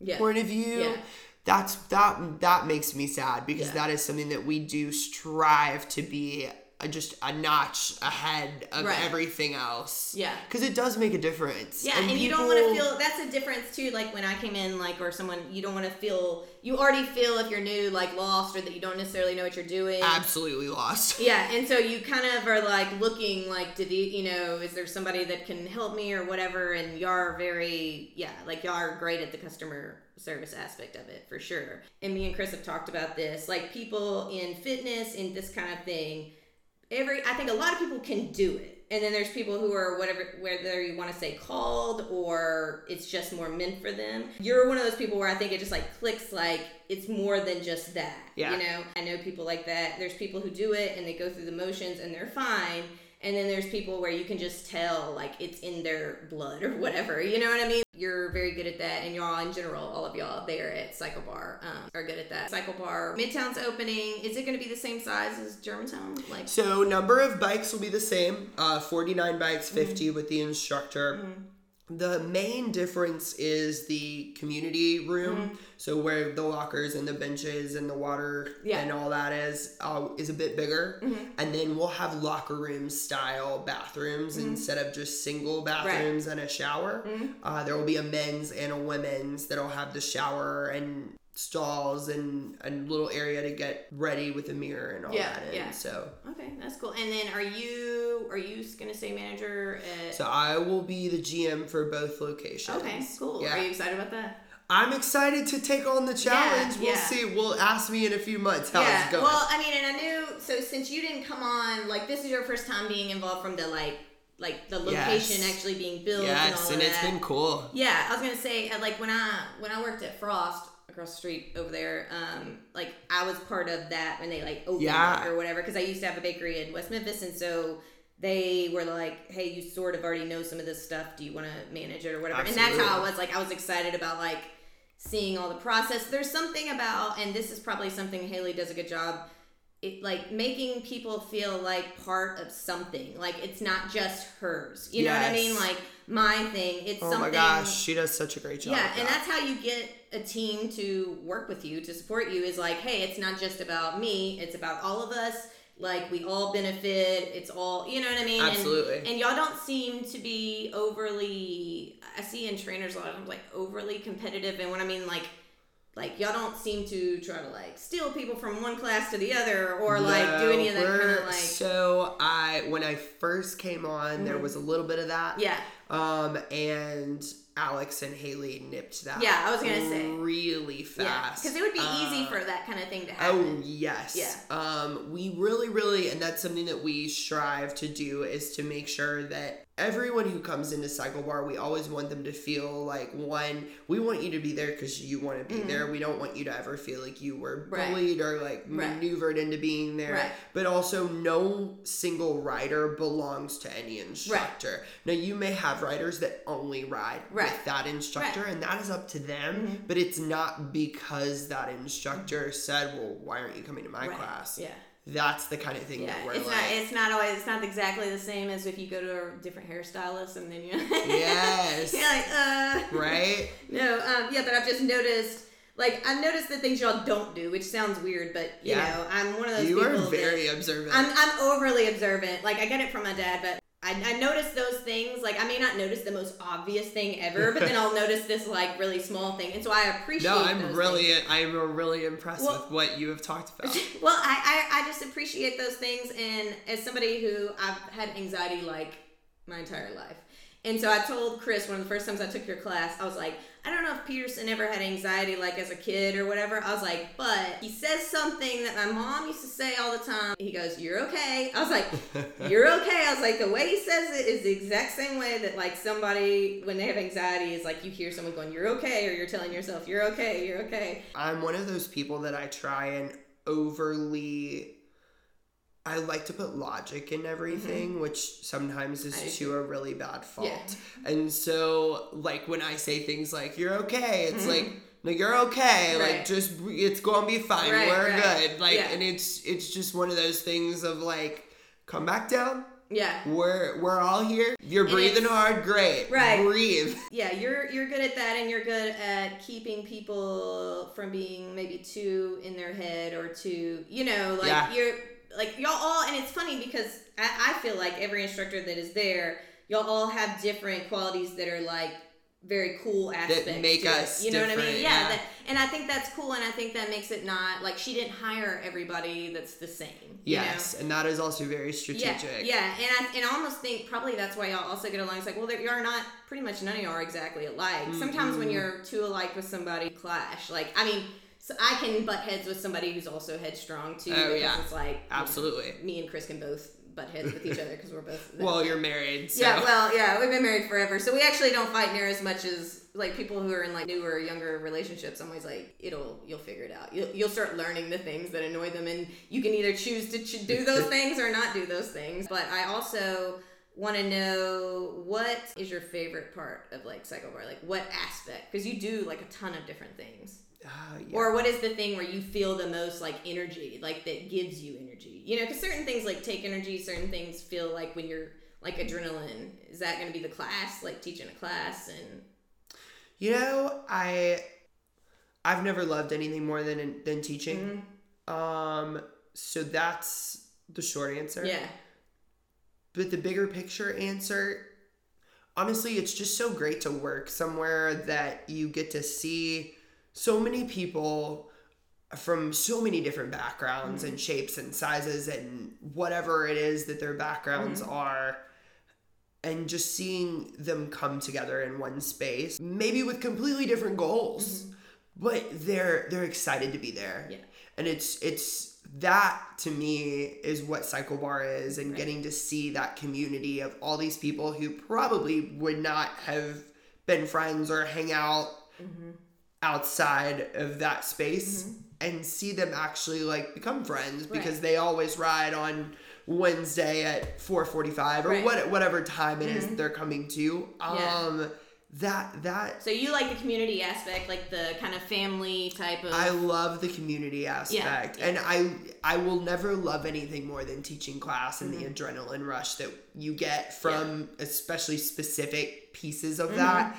Yeah. point of view Yeah. that's that that makes me sad because Yeah. that is something that we do strive to be just a notch ahead of Right. everything else Yeah. because it does make a difference Yeah, and, you don't want to feel that's a difference too. Like when I came in, like or someone you don't want to feel you already feel if you're new, like lost or that you don't necessarily know what you're doing. absolutely lost Yeah, and so you kind of are like looking like, did he, you know, is there somebody that can help me or whatever? And y'all are very, yeah, like y'all are great at the customer service aspect of it for sure. And me and Chris have talked about this, like people in fitness, in this kind of thing. Every, I think a lot of people can do it, and then there's people who are whatever, whether you want to say called or it's just more meant for them. You're one of those people where I think it just like clicks, like it's more than just that. Yeah. You know, I know people like that. There's people who do it and they go through the motions and they're fine. And then there's people where you can just tell like it's in their blood or whatever. You know what I mean? You're very good at that, and y'all in general, all of y'all there at Cycle Bar um, are good at that. Cycle Bar, Midtown's opening. Is it going to be the same size as Germantown? Like, so number of bikes will be the same uh, 49 bikes Mm-hmm. 50 with the instructor the main difference is the community room so where the lockers and the benches and the water Mm-hmm. Yeah. Mm-hmm. and all that is uh, is a bit bigger and then we'll have locker room style bathrooms Mm-hmm. instead of just single bathrooms and a shower uh, there will be a men's and a women's that'll have the shower and stalls and a little area to get ready with a mirror and all Yeah, that in yeah. so okay, that's cool. And then are you are you going to say manager at? so i will be the gm for both locations okay, cool. yeah. Are you excited about that? I'm excited to take on the challenge. we'll yeah. see. We'll ask me in a few months how yeah. it's going. Well, I mean, and I knew so since you didn't come on, like this is your first time being involved from the like like the location Yes. actually being built and all yes, and it's been cool. Yeah, I was gonna say uh, like when I when I worked at Frost across the street over there, um, like I was part of that when they like opened Yeah. it or whatever because I used to have a bakery in West Memphis, and so they were like, "Hey, you sort of already know some of this stuff. Do you want to manage it or whatever?" And that's how I was like, I was excited about like seeing all the process. There's something about, and this is probably something Haley does a good job. It, like making people feel like part of something like it's not just hers you know what i mean like my thing it's Oh something Oh my gosh, she does such a great job. yeah, and that. that's how you get a team to work with you to support you is like, hey, it's not just about me, it's about all of us. Like we all benefit. It's all you know what I mean. Absolutely. And, and y'all don't seem to be overly. I see in trainers a lot of them like overly competitive, and when I mean like. Like y'all don't seem to try to like steal people from one class to the other, or like do any of that kind of like. So I, when I first came on, there was a little bit of that. yeah, Um, and Alex and Haley nipped that. Yeah, I was gonna say. really fast. because it would be easy Uh, for that kind of thing to happen. Oh yes. Yeah. Um, we really, really, and that's something that we strive to do is to make sure that everyone who comes into Cycle Bar, we always want them to feel like one, we want you to be there because you want to be there. We don't want you to ever feel like you were Mm-hmm. Right. bullied or like Right. maneuvered into being there. Right. But also, no single rider belongs to any instructor. Now, you may have riders that only ride with that instructor, and that is up to them. Mm-hmm. But it's not because that instructor said, "Well, why aren't you coming to my class?" Yeah. That's the kind of thing Yeah, that we're it's like. not. It's not always. It's not exactly the same as if you go to a different hairstylist and then you. Yes. you're like, uh. right? No. Um. Yeah, but I've just noticed. Like I've noticed the things y'all don't do, which sounds weird, but you Yeah. know, I'm one of those You people. are very observant. I'm I'm overly observant. Like I get it from my dad, but I, I notice those things. Like I may not notice the most obvious thing ever, but then I'll notice this like really small thing, and so I appreciate. no, I'm really, things. I'm really impressed Well- with what you have talked about. Well, I, I I just appreciate those things, and as somebody who I've had anxiety like my entire life, and so I told Chris one of the first times I took your class, I was like, I don't know if Peterson ever had anxiety like as a kid or whatever. I was like, but he says something that my mom used to say all the time. He goes, "You're okay." I was like, "You're okay." I was like, the way he says it is the exact same way that like somebody when they have anxiety is like you hear someone going, "You're okay," or you're telling yourself, "You're okay, you're okay." I'm one of those people that I try and overly. I like to put logic in everything, which sometimes Mm-hmm. I do is to a really bad fault. Yeah. And so, like when I say things like "you're okay," it's like, "No, you're okay. Mm-hmm. Right. Like just it's gonna be fine. Right, We're right. good." Like, Yeah. and it's it's just one of those things of like, come back down. Yeah. We're we're all here. You're breathing hard. Great. Right. Breathe. yeah you're you're good at that and you're good at keeping people from being maybe too in their head or too you know like Yeah. you're like y'all all and it's funny because I, I feel like every instructor that is there y'all all have different qualities that are like very cool aspects that make to it. us you know what i mean yeah, yeah. That, and i think that's cool and i think that makes it not like she didn't hire everybody that's the same you know? Yes, and that is also very strategic. Yeah, yeah, and I, and I almost think probably that's why y'all also get along. It's like, well, you are not pretty much none of you are exactly alike. Sometimes when you're too alike with somebody, clash. Like, I mean, so I can butt heads with somebody who's also headstrong too. Oh, because yeah. it's like you know, Absolutely. me and Chris can both butt heads with each other because we're both. Well, you're married. So. yeah, well, yeah, we've been married forever, so we actually don't fight near as much as like people who are in like newer, younger relationships. I'm always like, it'll, you'll figure it out. You'll, you'll start learning the things that annoy them, and you can either choose to ch- do those things or not do those things. But I also want to know what is your favorite part of like CycleBar, like what aspect, because you do like a ton of different things. Ah, yeah. Or what is the thing where you feel the most like energy, like that gives you energy? You know, because certain things like take energy, certain things feel like when you're like adrenaline. Is that going to be the class, like teaching a class? And You know, I I've never loved anything more than than teaching. Mm-hmm. Um, so that's the short answer. yeah, But the bigger picture answer, honestly, it's just so great to work somewhere that you get to see so many people from so many different backgrounds and mm-hmm. shapes and sizes and whatever it is that their backgrounds mm-hmm. are and just seeing them come together in one space maybe with completely different goals mm-hmm. but they're they're excited to be there. Yeah. and it's it's that to me is what cycle bar is and getting to see that community of all these people who probably would not have been friends or hang out outside of that space and see them actually like become friends because Right. they always ride on Wednesday at 4:45 or Right. what whatever time it is they're coming to Yeah. um that that so you like the community aspect, like the kind of family type of. I love the community aspect, yeah. and I I will never love anything more than teaching class and Mm-hmm. the adrenaline rush that you get from especially specific pieces Mm-hmm. of that.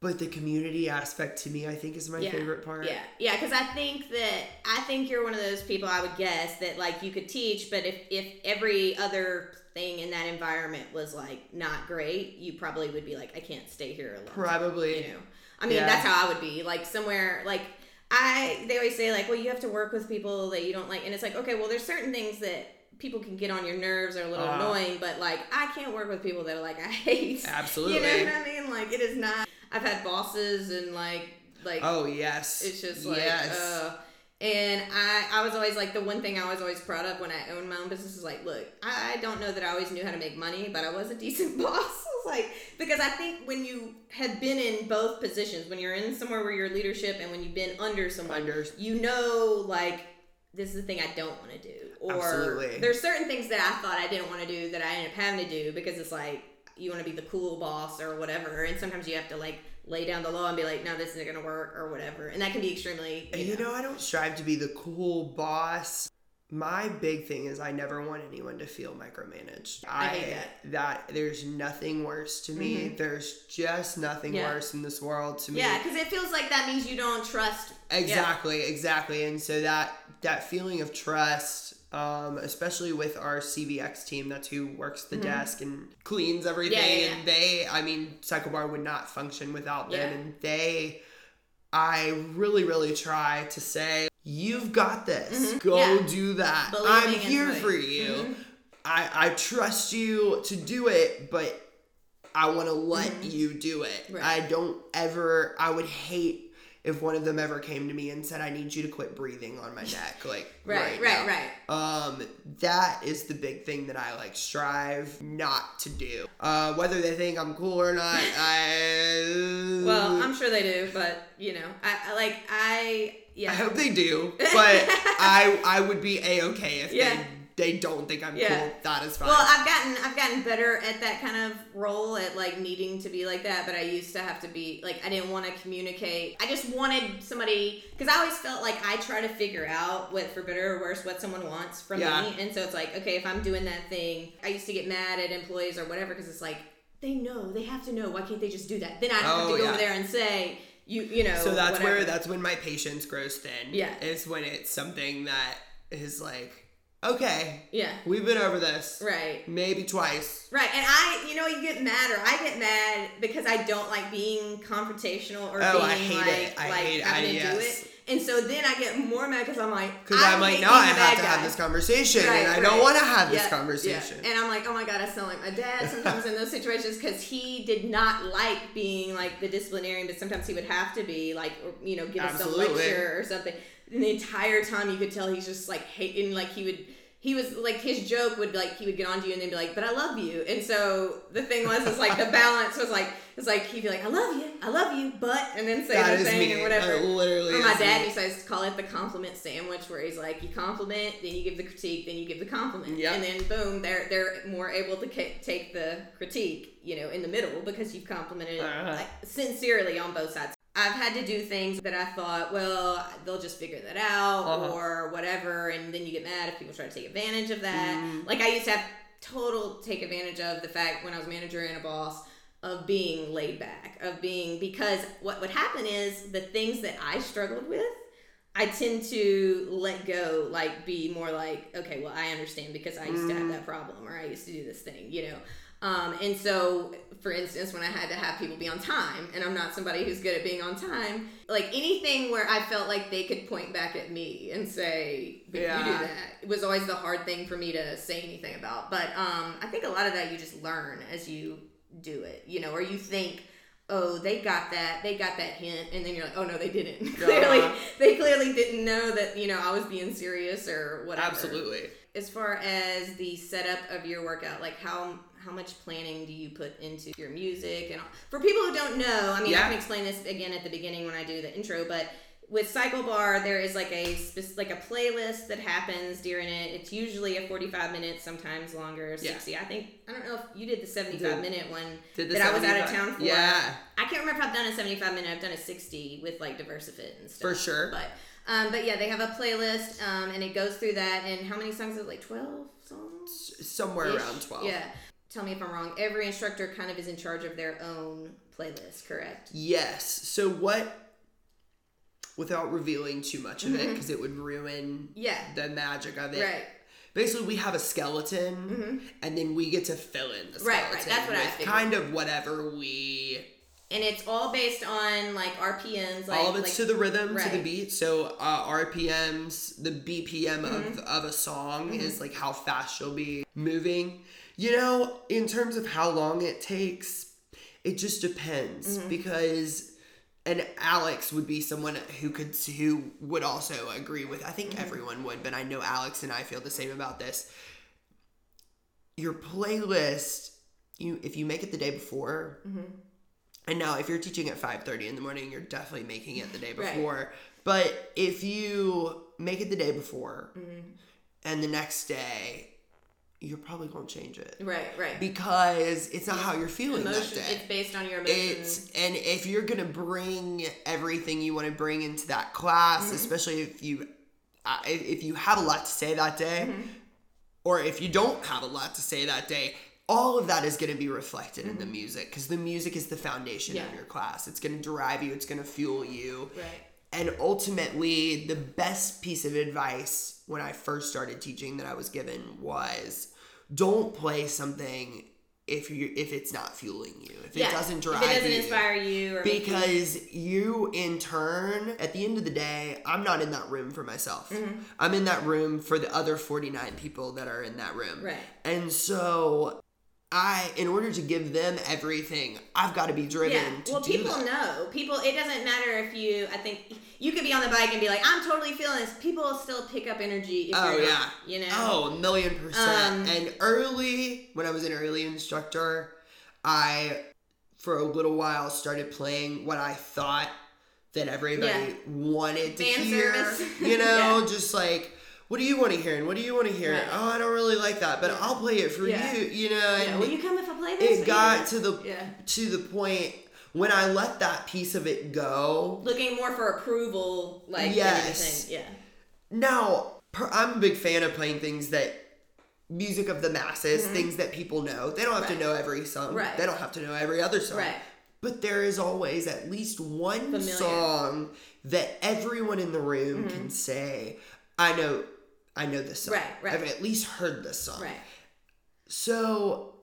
But the community aspect to me, I think, is my yeah. favorite part. Yeah, yeah, because I think that I think you're one of those people. I would guess that like you could teach, but if if every other thing in that environment was like not great, you probably would be like, I can't stay here alone. Probably. You know, I mean, Yeah. that's how I would be. Like somewhere like. I they always say like well you have to work with people that you don't like and it's like okay well there's certain things that people can get on your nerves or a little Uh. annoying but like I can't work with people that are like I hate Absolutely. you know what I mean like it is not I've had bosses and like like Oh yes. it's just like, yes. uh, and I, I was always like the one thing I was always proud of when I owned my own business is like, look, I, I don't know that I always knew how to make money, but I was a decent boss. Like, because I think when you have been in both positions, when you're in somewhere where you're leadership and when you've been under someone, Under. you know, like this is the thing I don't want to do, or Absolutely. there's certain things that I thought I didn't want to do that I ended up having to do because it's like you want to be the cool boss or whatever, and sometimes you have to like lay down the law and be like, no, this isn't gonna work or whatever, and that can be extremely. And you know, I don't strive to be the cool boss. my big thing is I never want anyone to feel micromanaged. I, hate that. That there's nothing worse to me. There's just nothing Mm-hmm. Yeah. worse in this world to me. Yeah, because it feels like that means you don't trust. yeah. Exactly, exactly. And so that that feeling of trust, um, especially with our CVX team, that's who works the desk and cleans everything. Mm-hmm. yeah, And they, I mean, Cycle Bar would not function without them. Yeah. And they, I really, really try to say, you've got this. Go Mm-hmm. Yeah. do that. Believing I'm here. Mm-hmm. for you. I, I trust you to do it, but I want to let you do it. Mm-hmm. Right. I don't ever, I would hate if one of them ever came to me and said, I need you to quit breathing on my neck. Like, Right, right, right, now." Um, that is the big thing that I like strive not to do. Uh, whether they think I'm cool or not, I. Well, I'm sure they do, but you know, I, I like I yeah. I hope they do, but I I would be a okay if Yeah. they they don't think I'm Yeah. cool. That is fine. Well, I've gotten I've gotten better at that kind of role at like needing to be like that, but I used to have to be like I didn't want to communicate. I just wanted somebody because I always felt like I try to figure out what for better or worse what someone wants from Yeah. me, and so it's like okay, if I'm doing that thing, I used to get mad at employees or whatever because it's like they know they have to know why can't they just do that? Then I don't have Oh, to go yeah. over there and say you you know. So that's whatever. where that's when my patience grows thin. Yeah. Is when it's something that is like, okay, yeah we've been over this. right. Maybe twice. Right, and I, you know, you get mad, or I get mad because I don't like being confrontational or Oh, being I hate like, like hate it. having I- to do it. And so then I get more mad because I'm like, Because I, might not have to guy. have this conversation, Right, and I right. don't want to have this Yeah, conversation. yeah. And I'm like, oh my god, I sound like my dad sometimes in those situations because he did not like being like the disciplinarian, but sometimes he would have to be like, you know, give us a lecture or something. And the entire time you could tell he's just like hating, like he would. He was like his joke would like he would get on to you and then be like, but I love you. And so the thing was is like the balance was like it's like he'd be like, I love you, I love you, but and then say That the thing me. and whatever. That literally Or my dad me. used to call it the compliment sandwich, where he's like, you compliment, then you give the critique, then you give the compliment, Yep. and then boom, they're they're more able to ca- take the critique, you know, in the middle because you've complimented Uh-huh. like, sincerely on both sides. I've had to do things that I thought, well, they'll just figure that out Uh-huh. or whatever, and then you get mad if people try to take advantage of that. Mm. Like I used to have total take advantage of the fact when I was manager and a boss of being laid back, of being because what would happen is the things that I struggled with, I tend to let go, like be more like, okay, well, I understand because I used to have that problem or I used to do this thing, you know. Um, and so, for instance, when I had to have people be on time, and I'm not somebody who's good at being on time, like anything where I felt like they could point back at me and say, "But "You do that," it was always the hard thing for me to say anything about. But um, I think a lot of that you just learn as you do it, you know, or you think. Oh, they got that. They got that hint, and then you're like, "Oh no, they didn't. clearly, Uh-huh. they clearly didn't know that you know I was being serious or whatever." Absolutely. as far as the setup of your workout like how how much planning do you put into your music and all? for people who don't know i mean i can explain this again at the beginning when i do the intro but with cycle bar there is like a like a playlist that happens during it it's usually a 45 minutes sometimes longer Yeah. 60 i think i don't know if you did the 75 Did- minute one Did that i was out of town for Yeah. i can't remember if i've done a 75 minute i've done a 60 with like diversifit and stuff For sure. but um, but yeah, they have a playlist, um, and it goes through that. And how many songs is it? Like twelve songs? Somewhere Ish? around 12. Yeah. Tell me if I'm wrong. Every instructor kind of is in charge of their own playlist, correct? Yes. So what? Without revealing too much of it, because it would ruin Mm-hmm. Yeah. the magic of it. Right. Basically, we have a skeleton, and then we get to fill in the Mm-hmm. Right, skeleton right, that's what I figured. kind of whatever we. And it's all based on like RPMs. Like, all of it's like, to the rhythm, to the. Mm-hmm. beat. So uh, RPMs, the BPM of of a song is like how fast you'll be moving. You know, in terms of how long it takes, it just depends Mm-hmm. because. And Alex would be someone who could who would also agree with. I Mm-hmm. think everyone would, but I know Alex and I feel the same about this. Your playlist, you if you make it the day before, Mm-hmm. and now if you're teaching at 5.30 in the morning you're definitely making it the day Right. before but if you make it the day before Mm-hmm. and the next day you're probably going to change it Right, right. because it's not how you're feeling Emotion, that day it's based on your emotions. it's and if you're gonna bring everything you want to bring into that class Mm-hmm. especially if you I, if you have a lot to say that day, Mm-hmm. or if you don't have a lot to say that day, all of that is going to be reflected in the music because the music is the foundation Mm-hmm. Yeah. of your class. It's going to drive you. It's going to fuel you. Right. And ultimately, the best piece of advice when I first started teaching that I was given was don't play something if you if it's not fueling you. If yeah. it doesn't drive if it doesn't you. inspire you or make you- because you in turn at the end of the day i'm not in that room for myself Mm-hmm. i'm in that room for the other 49 people that are in that room Right. and so i in order to give them everything i've got to be driven yeah. to Well, people that. know. People. It doesn't matter if you. I think you could be on the bike and be like, "I'm totally feeling this." People will still pick up energy. If Oh you're yeah, not, you know. Oh, a million percent. Um, and early, when I was an early instructor, I, for a little while, started playing what I thought that everybody Yeah. wanted to Fan hear. service. You know, Yeah. just like. What do you want to hear? And what do you want to hear? Right. Oh, I don't really like that, but Yeah. I'll play it for Yeah. you. You know, Yeah, will you come if I play this? it got to the Yeah. to the point when I let that piece of it go. looking more for approval, like Yes. Yeah. Now, per, I'm a big fan of playing things that music of the masses, things that people know. They don't have Mm-hmm. Right. to know every song. Right. They don't have to know every other song. Right. But there is always at least one Familiar. Mm-hmm. song that everyone in the room can say, "I know, I know this song. Right, right. I've at least heard this song." Right. So,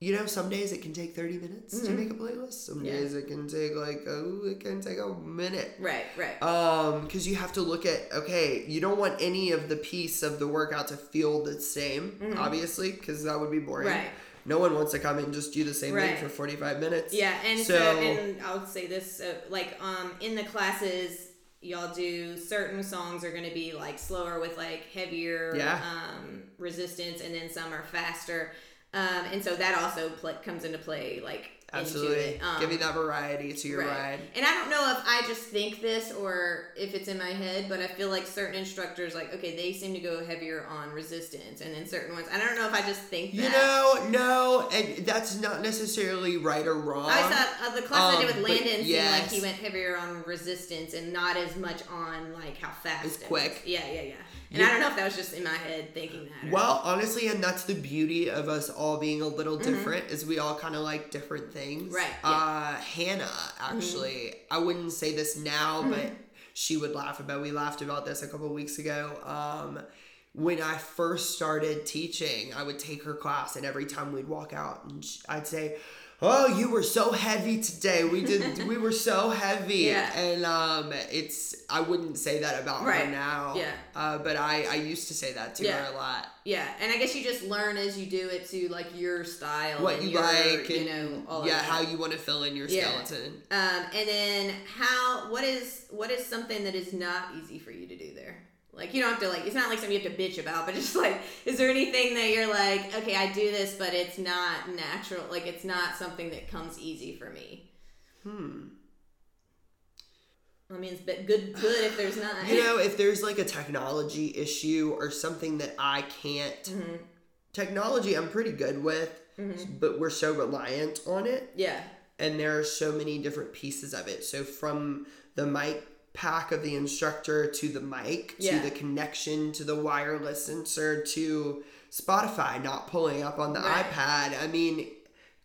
you know, some days it can take 30 minutes to make a playlist. Some Mm-hmm. Yeah. days it can take like, oh, it can take a minute. Right. Right. Um, because you have to look at okay, you don't want any of the piece of the workout to feel the same, obviously, because that would be boring. Mm-hmm. Right. No one wants to come and just do the same Right. thing for forty five minutes. Yeah, and so, and I'll say this, so, like um in the classes y'all do certain songs are going to be like slower with like heavier Yeah. um resistance and then some are faster. Um and so that also pl- comes into play like absolutely. Um, giving that variety to your Right. ride. And I don't know if I just think this or if it's in my head, but I feel like certain instructors, like, okay, they seem to go heavier on resistance, and then certain ones, I don't know if I just think that. You know, no, and that's not necessarily right or wrong. I saw uh, the class I did Um, with Landon seemed like he went heavier on resistance and not as much on like how fast. It's it quick. was. Yeah, yeah, yeah. And Yeah. I don't know if that was just in my head thinking that. Well, honestly, and that's the beauty of us all being a little different is we all kind of like different things. Mm-hmm. Right, yeah. Mm-hmm. Uh, Hannah, actually, I wouldn't say this now, but she would laugh about. We laughed about this a couple weeks ago. Um, when I first started teaching, I would take her class, and every time we'd walk out, and sh- I'd say. Oh, you were so heavy today. We did. we were so heavy, Yeah. and um, it's. I wouldn't say that about her Right. now. Yeah. Uh, but I, I used to say that to Yeah. her a lot. yeah, and I guess you just learn as you do it to like your style, what you your, like, you and know, all yeah, how you want to fill in your Yeah. skeleton. Um, and then how? What is what is something that is not easy for you to? Like you don't have to like. It's not like something you have to bitch about, but just like, is there anything that you're like, okay, I do this, but it's not natural. Like it's not something that comes easy for me. Hmm. I mean, it's but good, good if there's not. You know, if there's like a technology issue or something that I can't, Mm-hmm. technology I'm pretty good with, but we're so reliant on it, yeah, and there are so many different pieces of it. So from the mic pack of the instructor to the mic Yeah. to the connection to the wireless sensor to Spotify not pulling up on the Right. iPad. I mean,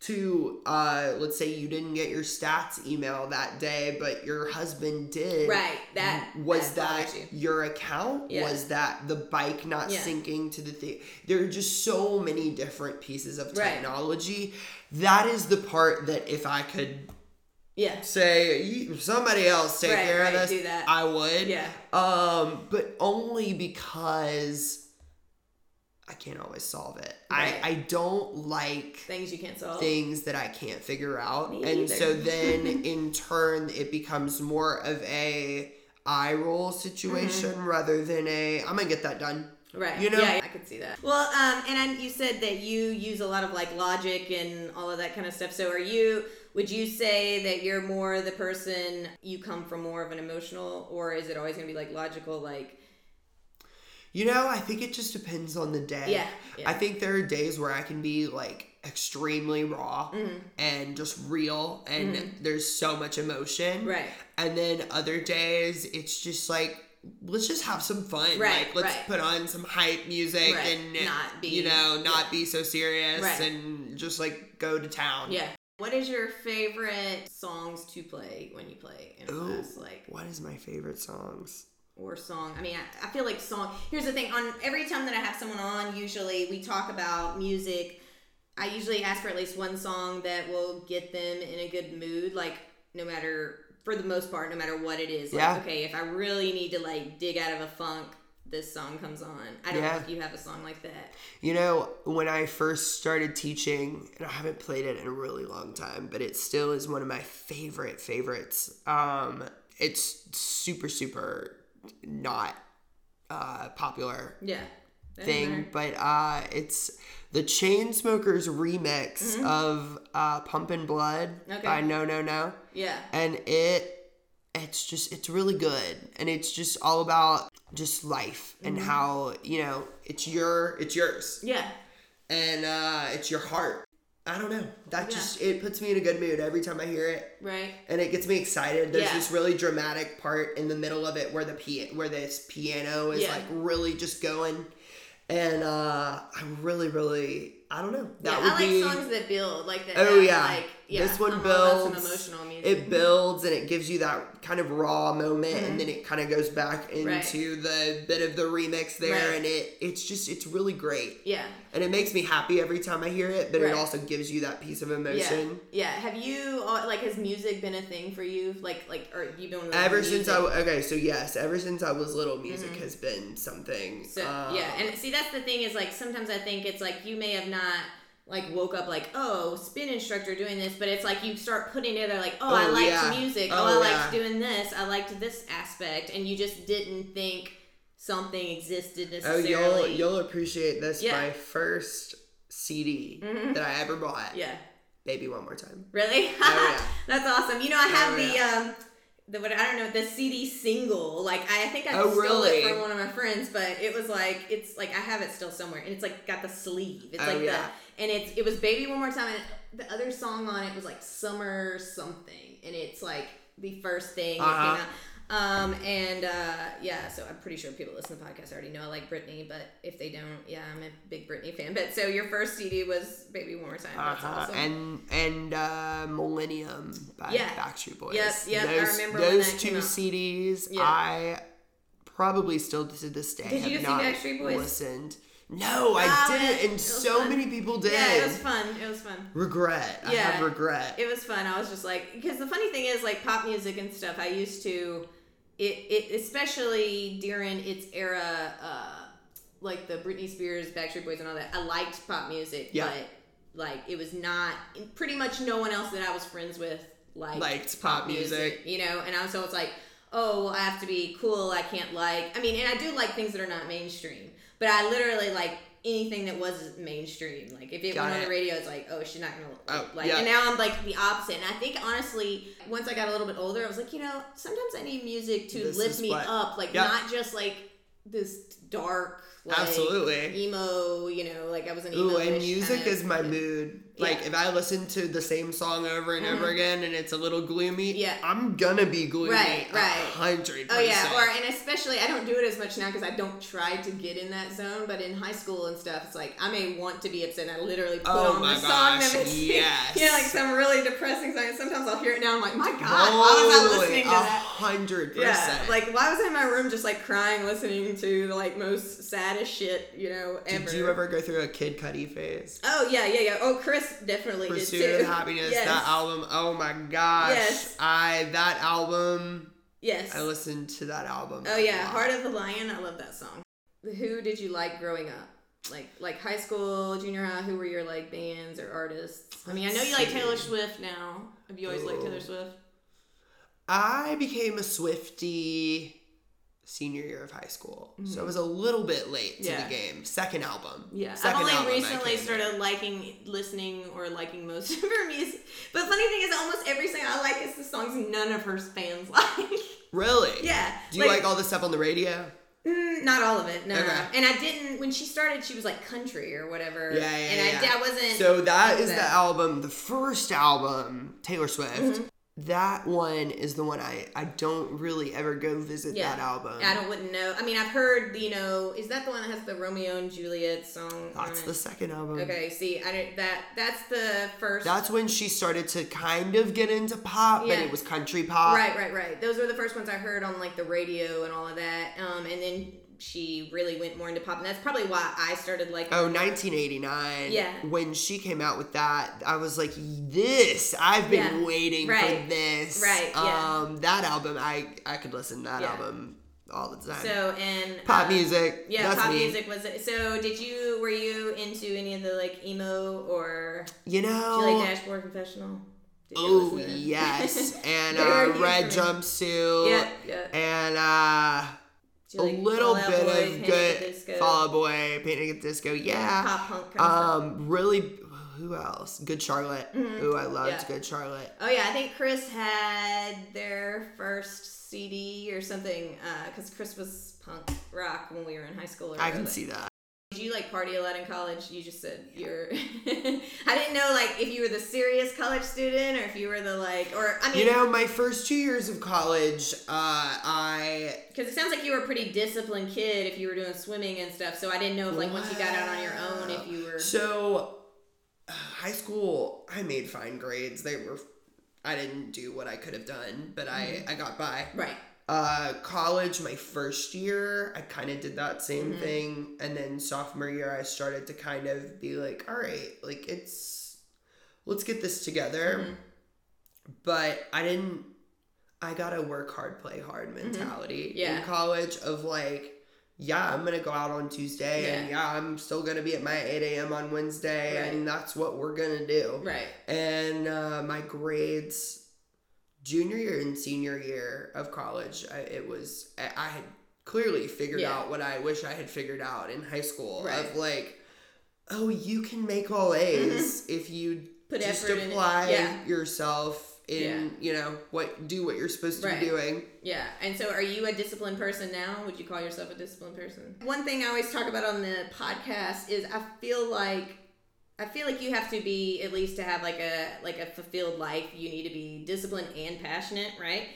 to uh, let's say you didn't get your stats email that day, but your husband did. right. That Was that, bothers you. your account? Yeah. Was that the bike not Yeah. syncing to the thing? There are just so many different pieces of Right. technology. That is the part that if I could Yeah, say somebody else take Right, care right, of this, do that. I would. yeah, Um, but only because I can't always solve it. Right. I I don't like things you can't solve. things that I can't figure out. Me and either. so then in turn it becomes more of a eye roll situation Mm-hmm. rather than a I'm gonna get that done. Right. You know? Yeah, I could see that. Well, um, and I, you said that you use a lot of like logic and all of that kind of stuff. So, are you? Would you say that you're more the person you come from more of an emotional, or is it always gonna be like logical? Like, You know, I think it just depends on the day. Yeah, yeah. I think there are days where I can be like extremely raw Mm-hmm. and just real and there's so much emotion. Right. And then other days it's just like let's just have some fun. Right, like let's right. put on some hype music Right, and not be- you know, not yeah. be so serious Right. and just like go to town. Yeah. What is your favorite songs to play when you play in Ooh, class? Like what is my favorite songs? or song. I mean, I, I feel like song. Here's the thing: on every time that I have someone on, usually we talk about music. I usually ask for at least one song that will get them in a good mood. Like no matter, for the most part, no matter what it is. Like, Yeah. Okay, if I really need to like dig out of a funk, this song comes on. I don't know Yeah. if you have a song like that. You know, when I first started teaching, and I haven't played it in a really long time, but it still is one of my favorite favorites. Um, it's super, super not uh, popular Yeah. Thing, but uh, it's the Chainsmokers remix of uh, "Pumpin' Blood" Mm-hmm. Okay. by NONONO, Yeah. and it it's just it's really good, and it's just all about just life and Mm-hmm. how you know it's your it's yours Yeah. and uh, it's your heart. I don't know. That Yeah. just it puts me in a good mood every time I hear it, Right. and it gets me excited. There's Yeah. this really dramatic part in the middle of it where the pia- where this piano is Yeah. like really just going, and uh, I really, really, I don't know. That yeah, would I like be. songs that build, like that. Oh yeah. like yeah. this one builds. emotional music. It builds and it gives you that kind of raw moment, and then it kind of goes back into Mm-hmm. Right. the bit of the remix there, Right. and it it's just it's really great yeah. and it makes me happy every time I hear it, but Right. it also gives you that piece of emotion. yeah. yeah. Have you uh, like has music been a thing for you? Like, like, or you been Ever since I okay, so yes, ever since I was little, music Mm-hmm. has been something. So uh, yeah, and see that's the thing is like sometimes I think it's like you may have not like woke up like oh spin instructor doing this, but it's like you start putting together like oh, I Oh, liked yeah. music, oh, Oh, I liked doing this, I liked this aspect, and you just didn't think something existed necessarily oh, necessarily. you'll you'll appreciate this. Yeah. My first CD Mhm. that I ever bought. yeah, Baby, one more time. really, Oh, yeah. that's awesome. You know I have Oh, the yeah. um. The, what I don't know the CD single like I think I Oh, stole really? it from one of my friends but it was like it's like I have it still somewhere and it's like got the sleeve it's Oh, like yeah. the and it's it was baby one more time and the other song on it was like summer something and it's like the first thing Uh-huh. That came out um and uh yeah so i'm pretty sure people listen to the podcast already know i like britney but if they don't yeah i'm a big britney fan but so your first cd was baby one more time that's Uh-huh. awesome And and uh, Millennium by Yeah. Backstreet Boys. Yep, I Those, remember when those two. CDs. Yeah. I probably still to this day Did have not listened. No, I Ah, didn't, it- it and so fun. many people did. yeah it was fun it was fun regret. I Yeah. have regret. It was fun. I was just like, because the funny thing is, like pop music and stuff. I used to, it, it especially during its era, uh, like the Britney Spears, Backstreet Boys, and all that. I liked pop music, Yeah. but like it was not. Pretty much no one else that I was friends with liked, Liked pop music. You know, and I was so it's like, oh, well, I have to be cool. I can't like. I mean, and I do like things that are not mainstream, but I literally like anything that was mainstream. Like if it Got went on the radio, it's like, oh, she's not gonna Oh, like. yeah. And now I'm like the opposite. And I think honestly, once I got a little bit older, I was like, you know, sometimes I need music to This lift me what- up, like not just like this dark. Like, Absolutely. emo, you know, like I was an emo. Ooh, and music is my mood. Like Yeah. Mm-hmm. if I listen to the same song over and over again and it's a little gloomy, Yeah. I'm gonna be gloomy. Right, right. Hundred. Oh yeah, or and especially I don't do it as much now because I don't try to get in that zone. But in high school and stuff, it's like I may want to be upset. and I literally put Oh on my the song gosh, that it's yes. you know, like some really depressing song. And sometimes I'll hear it now. I'm like, my God, why was I listening to that? hundred Yeah, percent. like why was I in my room just like crying, listening to the like most saddest shit you know ever? Did you ever go through a Kid Cudi phase? Oh yeah, yeah, yeah. Oh, Chris definitely Pursuit did too. of Happiness, Yes. that album. Oh my gosh. Yes. I that album. Yes. I listened to that album. Oh yeah. Heart of the Lion. I love that song. Who did you like growing up? Like like high school, junior high. Who were your like bands or artists? I mean, I know you like Taylor. Swift now. Have you always liked Taylor Swift? I became a Swiftie senior year of high school, so I was a little bit late to Mm-hmm. Yeah. the game. Second album. Yeah, Second I've only album recently started liking listening or liking most of her music. But funny thing is, almost every song I like is the songs none of her fans like. Really? yeah. Do you like, all the stuff on the radio? Mm, not all of it, no. Okay. And I didn't when she started. She was like country or whatever. Yeah, yeah, And I, yeah. did- I wasn't. So that the album, the first album, Taylor Swift. Mm-hmm. That one is the one I I don't really ever go visit Yeah. that album. I don't wouldn't know. I mean, I've heard you know. Is that the one that has the Romeo and Juliet song? on That's the second album. Okay, see, I don't, that that's the first. That's when she started to kind of get into pop, but it was country pop. right, right, right. Those were the first ones I heard on like the radio and all of that. Um, and then she really went more into pop, and that's probably why I started like. Oh, 1989. Yeah. When she came out with that, I was like, this, I've been Yeah. waiting Right. for this. Right, yeah. Um, that album, I I could listen to that Yeah. album all the time. So and pop uh, music. Yeah, that's pop me. music was it. So did you were you into any of the like emo or You know. you like Dashboard Confessional? Oh yes, and They were uh, red jumpsuit, Yeah, yeah. and uh, a like little Fall bit Boy, of Panic at the good Fall Out Boy, Panic at Disco. Yeah, pop punk kind of um, really. Who else? Good Charlotte. Ooh, I loved Mm-hmm. Yeah. Good Charlotte. Oh yeah, I think Chris had their first CD or something because Chris was punk rock when we were in high school. Or I can see that. Did you like party a lot in college? You just said you're. I didn't know like if you were the serious college student or if you were the like or I mean You know, my first two years of college, uh, I because it sounds like you were a pretty disciplined kid if you were doing swimming and stuff. So I didn't know if like once you got out on your own if you were. so uh, high school. I made fine grades. They were. I didn't do what I could have done, but I I got by. Right. Uh, college, my first year, I kind of did that same Mm-hmm. thing, and then sophomore year, I started to kind of be like, all right, like it's, let's get this together. Mm-hmm. But I didn't. I gotta work hard, play hard mentality Mm-hmm. Yeah. in college of like, yeah, I'm gonna go out on Tuesday, and Yeah. yeah, I'm still gonna be at my 8 a.m. on Wednesday, Right. and that's what we're gonna do Right. and uh, my grades junior year and senior year of college I, it was I, I had clearly figured Yeah. out what i wish i had figured out in high school Right. of like oh you can make all a's if you Mm-hmm. Put just effort in it. apply Yeah. yourself in you know what do what you're supposed to Right. be doing Yeah. And so are you a disciplined person now? Would you call yourself a disciplined person? One thing I always talk about on the podcast is I feel like I feel like you have to be at least to have like a like a fulfilled life, you need to be disciplined and passionate, right?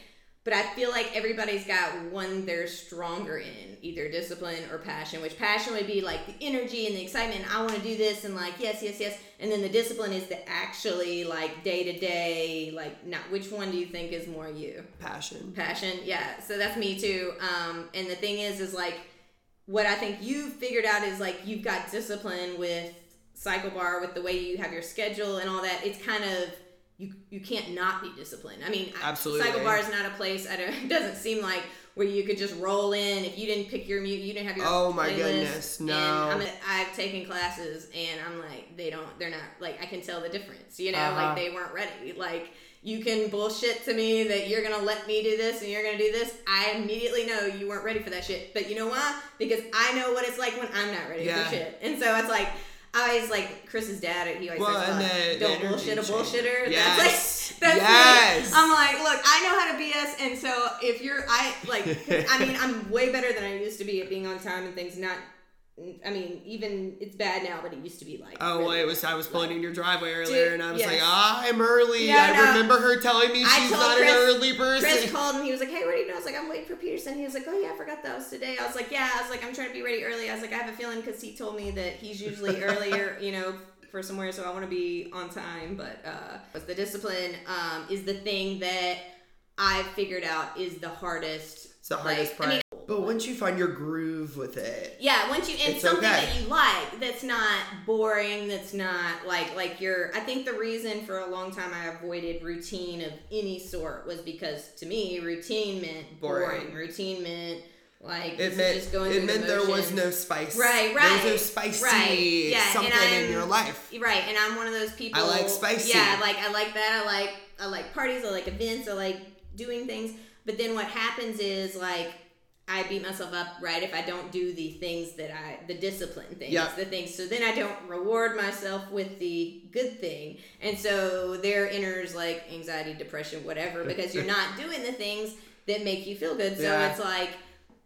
But I feel like everybody's got one they're stronger in, either discipline or passion, which passion would be like the energy and the excitement, I want to do this and like yes, yes, yes. And then the discipline is the actually like day to day, like not which one do you think is more you? passion passion yeah so that's me too um and the thing is is like what i think you figured out is like you've got discipline with cycle bar with the way you have your schedule and all that it's kind of you you can't not be disciplined i mean Absolutely. cycle bar is not a place i don't it doesn't seem like where you could just roll in if you didn't pick your mute you didn't have your Oh my goodness, and no. I'm, i've taken classes and i'm like they don't they're not like i can tell the difference you know Uh-huh. like they weren't ready like you can bullshit to me that you're gonna let me do this and you're gonna do this. I immediately know you weren't ready for that shit. But you know why? Because I know what it's like when I'm not ready Yeah. for shit. And so it's like I always like Chris's dad. He always Well, says, like, uh, the- the "Don't bullshit a bullshitter." Yes. That's like that's Yes. me. I'm like, look, I know how to BS, and so if you're, I like, I mean, I'm way better than I used to be at being on time and things. Not, I mean, even it's bad now, but it used to be like. Oh well, really it was. I was pulling in your driveway earlier, Dude, and I was yes. like, "Ah, I'm early." I no. remember her telling me she's not Chris- an early person. Chris called and he was like, "Hey, what are you doing?" I was like, "I'm waiting for Peterson." He was like, "Oh yeah, I forgot that was today." I was like, "Yeah." I was like, "I'm trying to be ready early." I was like, "I have a feeling because he told me that he's usually earlier, you know, for somewhere, so I want to be on time." But uh, the discipline um, is the thing that I've figured out is the hardest. It's the hardest like, part. I mean, but once you find your groove with it, yeah, once you and It's something okay. that you like that's not boring, that's not like like you're I think the reason for a long time I avoided routine of any sort was because to me routine meant boring. Boring. Routine meant like it meant just going it meant the there was no spice. Right, right. There was no spicy right. Yeah, and something in I'm- your life. Right, and I'm one of those people. I like spicy. Yeah, like I like that. I like I like parties. I like events. I like doing things. But then what happens is like I beat myself up right if I don't do the things that I the discipline things, Yeah. the things. So then I don't reward myself with the good thing, and so there enters like anxiety, depression, whatever, because you're not doing the things that make you feel good. So Yeah. it's like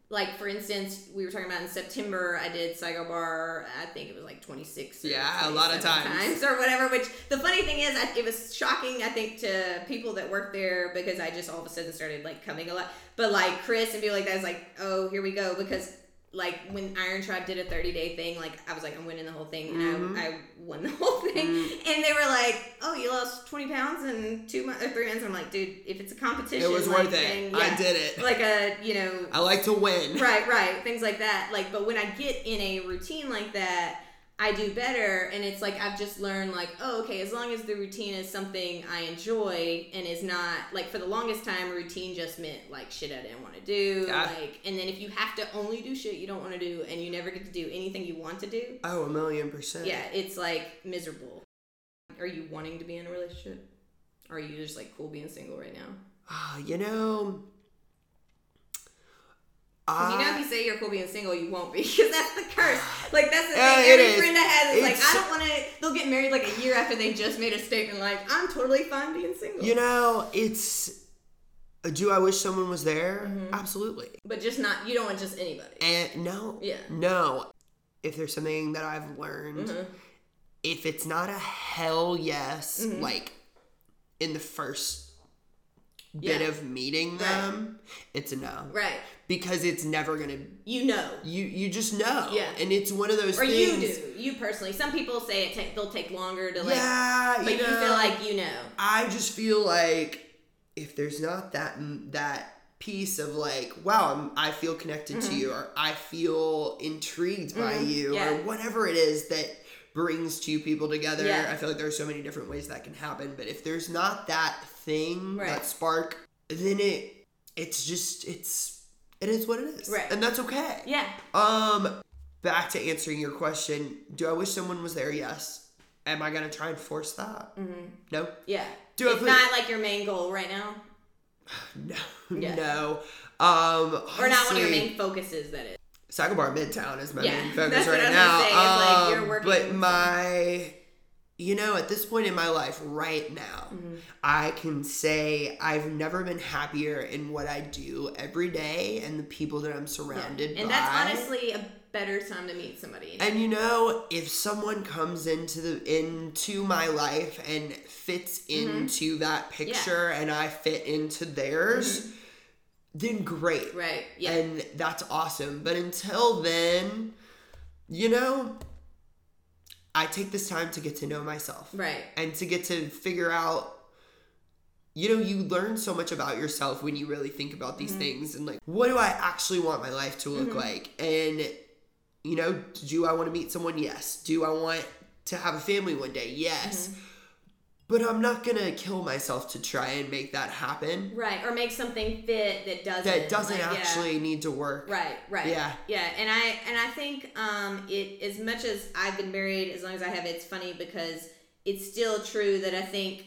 like for instance, we were talking about in September, I did CycleBar. I think it was like twenty six. Yeah, a lot of times. or whatever. Which the funny thing is, I, it was shocking. I think to people that work there because I just all of a sudden started like coming a lot. But like Chris and people like that is like, oh, here we go because like when Iron Tribe did a 30 day thing, like I was like, I'm winning the whole thing, and Mm-hmm. I, I won the whole thing. Mm. And they were like, Oh, you lost 20 pounds in two months or three months. I'm like, dude, if it's a competition, It was like, worth it. then, I did it. Like a, you know, I like to win. right, right, things like that. Like, but when I get in a routine like that, I do better, and it's like I've just learned like, oh, okay, as long as the routine is something I enjoy and is not like for the longest time, routine just meant like shit I didn't want to do, like, and then if you have to only do shit you don't want to do, and you never get to do anything you want to do, Oh, a million percent. yeah, it's like miserable. Are you wanting to be in a relationship? Or are you just like cool being single right now? Ah, you know. 'Cause you know, if you say you're cool being single, you won't be because that's the curse. Like that's the thing. it Every is. friend I have is like, I don't want to. They'll get married like a year after they just made a statement, like, I'm totally fine being single. You know, it's. Do I wish someone was there? Mm-hmm. Absolutely. but just not. You don't want just anybody. And no. Yeah. No. If there's something that I've learned, Mm-hmm. if it's not a hell yes, Mm-hmm. like in the first bit Yeah. of meeting them, it's a no. Right. Because it's never gonna. You know. You you just know. Yeah. And it's one of those Or things. you do. You personally. Some people say it take, they'll take longer to like. yeah. But you, you, feel like you know. I just feel like if there's not that that piece of like, wow, I'm, I feel connected to you, or I feel intrigued by you, Mm-hmm. Yeah. or whatever it is that brings two people together. Yeah. I feel like there's so many different ways that can happen. But if there's not that thing, Right. that spark, then it it's just it's it is what it is, Right. And that's okay. Yeah. Um, back to answering your question, do I wish someone was there? Yes. Am I gonna try and force that? Mm-hmm. No. Yeah. Do I it's put- not like your main goal right now, No, Yeah. no. Um, or not one of your main focuses. That is. Bar Midtown is my Yeah, main focus right I now. say, like, Um, you're working but my, you know, at this point in my life, right now, Mm-hmm. I can say I've never been happier in what I do every day and the people that I'm surrounded by. And by. that's honestly a better time to meet somebody. And you know, if someone comes into the into my life and fits Mm-hmm. into that picture and I fit into theirs, then great. Mm-hmm. right. Yeah. And that's awesome. But until then, you know, I take this time to get to know myself. right. And to get to figure out you know, you learn so much about yourself when you really think about these mm-hmm. things and like, what do I actually want my life to look mm-hmm. like? And, you know, do I want to meet someone? Yes. Do I want to have a family one day? Yes. Mm-hmm. But I'm not to kill myself to try and make that happen. Right. Or make something fit that doesn't. That doesn't like, yeah. actually need to work. Right, right. Yeah. Yeah. And I and I think um it as much as I've been married as long as I have it's funny because it's still true that I think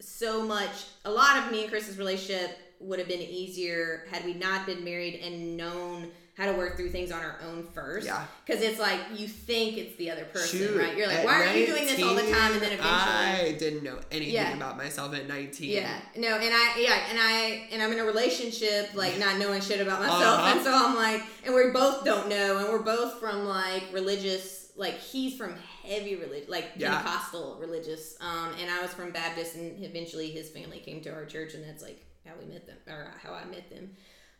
so much a lot of me and Chris's relationship would have been easier had we not been married and known how to work through things on our own first. Yeah. Because it's like you think it's the other person, Shoot, right? You're like, why are you doing this all the time? And then eventually I didn't know anything Yeah. about myself at 19. Yeah, no, and I yeah, and I and I'm in a relationship like not knowing shit about myself, Uh-huh. and so I'm like, and we both don't know, and we're both from like religious, like he's from heavy religion, like Yeah. Pentecostal religious, um, and I was from Baptist, and eventually his family came to our church, and that's like how we met them or how I met them.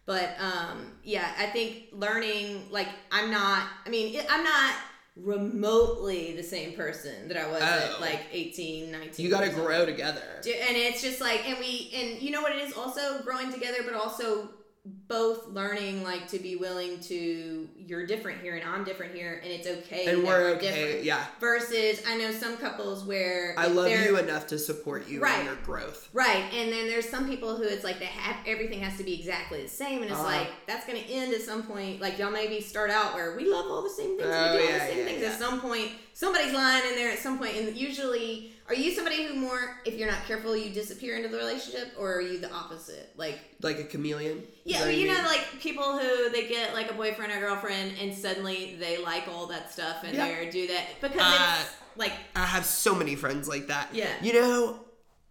But um, yeah, I think learning like I'm not. I mean, I'm not remotely the same person that I was Oh. at like 18, 19. You got to grow together. And it's just like and we and you know what it is also growing together but also both learning like to be willing to you're different here and I'm different here and it's okay And we're okay. different Yeah. versus I know some couples where I love you enough to support you Right. in your growth. Right, and then there's some people who it's like they have everything has to be exactly the same, and it's Uh-huh. like that's gonna end at some point. Like y'all maybe start out where we love all the same things, Oh, we do all the same yeah, things. yeah. At some point, somebody's lying in there at some point, and usually, are you somebody who more, if you're not careful, you disappear into the relationship, or are you the opposite? Like, Like a chameleon. Yeah, you know, like people who they get like a boyfriend or girlfriend, and suddenly they like all that stuff, and Yeah. they do that because Uh, it's like I have so many friends like that. Yeah. You know,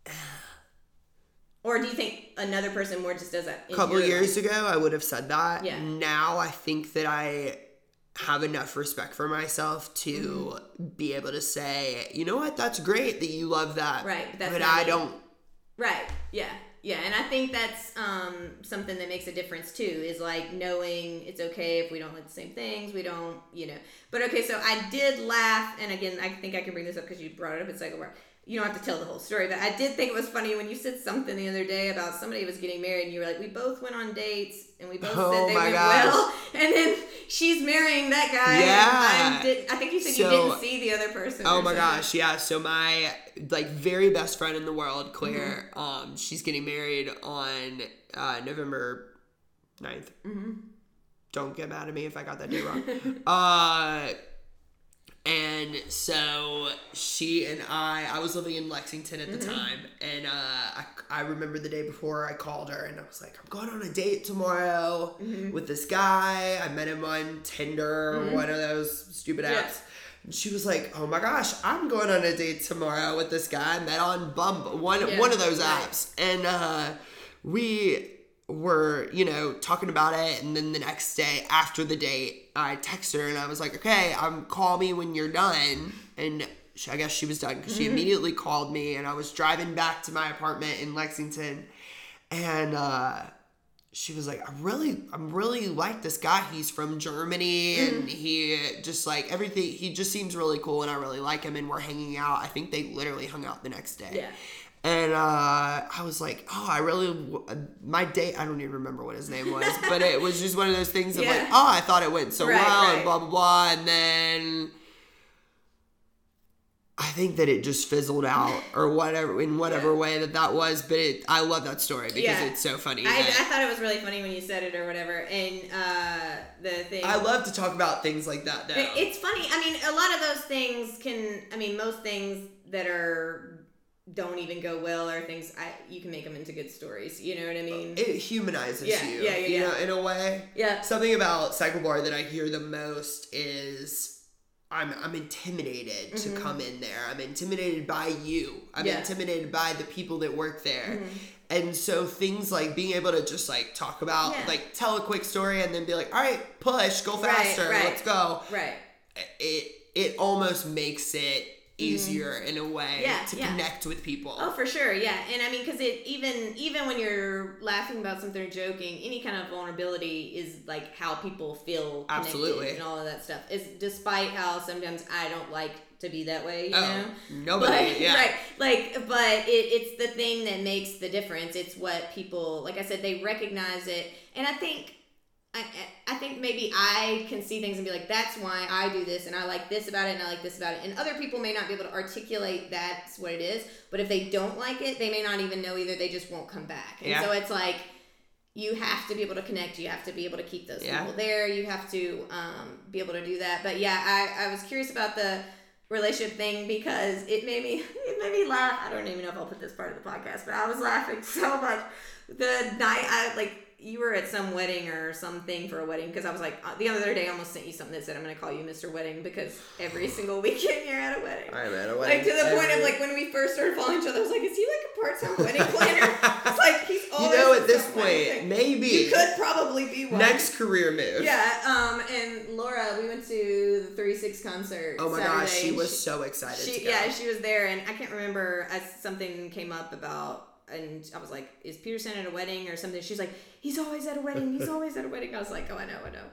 Or do you think another person more just does that? A couple years life? ago, I would have said that. Yeah. Now I think that I have enough respect for myself to mm-hmm. be able to say, you know what, that's great that you love that. Right. But, but I don't. Right. Yeah. Yeah, and I think that's um, something that makes a difference too. Is like knowing it's okay if we don't like the same things. We don't, you know. But okay, so I did laugh, and again, I think I can bring this up because you brought it up. It's like you don't have to tell the whole story, but I did think it was funny when you said something the other day about somebody was getting married, and you were like, "We both went on dates, and we both oh said they went gosh. well." And then she's marrying that guy. Yeah, I, I think you said so, you didn't see the other person. Oh my something. gosh, yeah. So my like very best friend in the world, Claire, mm-hmm. um, she's getting married on uh, November 9th. Mm-hmm. Don't get mad at me if I got that day wrong. uh and so she and I, I was living in Lexington at the mm-hmm. time, and uh, I, I remember the day before I called her and I was like, I'm going on a date tomorrow mm-hmm. with this guy. I met him on Tinder, mm-hmm. one of those stupid apps. Yeah. And she was like, "Oh my gosh, I'm going on a date tomorrow with this guy I met on Bumble, one yeah. one of those apps." And uh, we were, you know, talking about it. And then the next day after the date, I texted her and I was like, okay, um, call me when you're done. And I guess she was done because she mm-hmm. immediately called me and I was driving back to my apartment in Lexington. And, uh, she was like, I really, I'm really like this guy. He's from Germany and mm. he just like everything, he just seems really cool and I really like him and we're hanging out. I think they literally hung out the next day. Yeah. And uh, I was like, oh, I really, my date, I don't even remember what his name was, but it was just one of those things of yeah. like, oh, I thought it went so right, well right. and blah, blah, blah. And then I think that it just fizzled out or whatever, in whatever yeah. way that that was. But it, I love that story because yeah. it's so funny. I, I, thought it was really funny when you said it or whatever. And uh, the thing. I love to talk about things like that now. It's funny. I mean, a lot of those things can, I mean, most things that are don't even go well or things I you can make them into good stories. You know what I mean? It humanizes yeah, you. Yeah, yeah, you yeah. know, in a way. Yeah. Something about CycleBar that I hear the most is I'm I'm intimidated mm-hmm. to come in there. I'm intimidated by you. I'm yeah. intimidated by the people that work there. Mm-hmm. And so things like being able to just like talk about yeah. like tell a quick story and then be like, all right, push, go faster, right, right. let's go. Right. It it almost makes it. Easier mm-hmm. in a way yeah, to yeah. connect with people. Oh, for sure, yeah. And I mean, because it even even when you're laughing about something or joking, any kind of vulnerability is like how people feel absolutely and all of that stuff. Is despite how sometimes I don't like to be that way, you oh, know. Nobody, but, yeah, right. Like, but it, it's the thing that makes the difference. It's what people, like I said, they recognize it, and I think I, I think maybe I can see things and be like, that's why I do this, and I like this about it, and I like this about it. And other people may not be able to articulate that's what it is, but if they don't like it, they may not even know either. They just won't come back. And yeah. so it's like, you have to be able to connect. You have to be able to keep those yeah. people there. You have to um, be able to do that. But yeah, I, I was curious about the relationship thing because it made me it made me laugh. I don't even know if I'll put this part of the podcast, but I was laughing so much the night I like you were at some wedding or something for a wedding because I was like uh, the other day I almost sent you something that said I'm gonna call you Mr. Wedding because every single weekend you're at a wedding. I'm at a wedding. Like to the every... point of like when we first started following each other, I was like, is he like a part-time wedding planner? it's like he's always. You know, at this point, maybe you could probably be one. Next career move. Yeah. Um. And Laura, we went to the Three Six concert. Oh my Saturday, gosh, she was she, so excited. She, Yeah, she was there, and I can't remember as something came up about and I was like, "Is Peterson at a wedding or something?" She's like, "He's always at a wedding. He's always at a wedding." I was like, "Oh, I know, I know."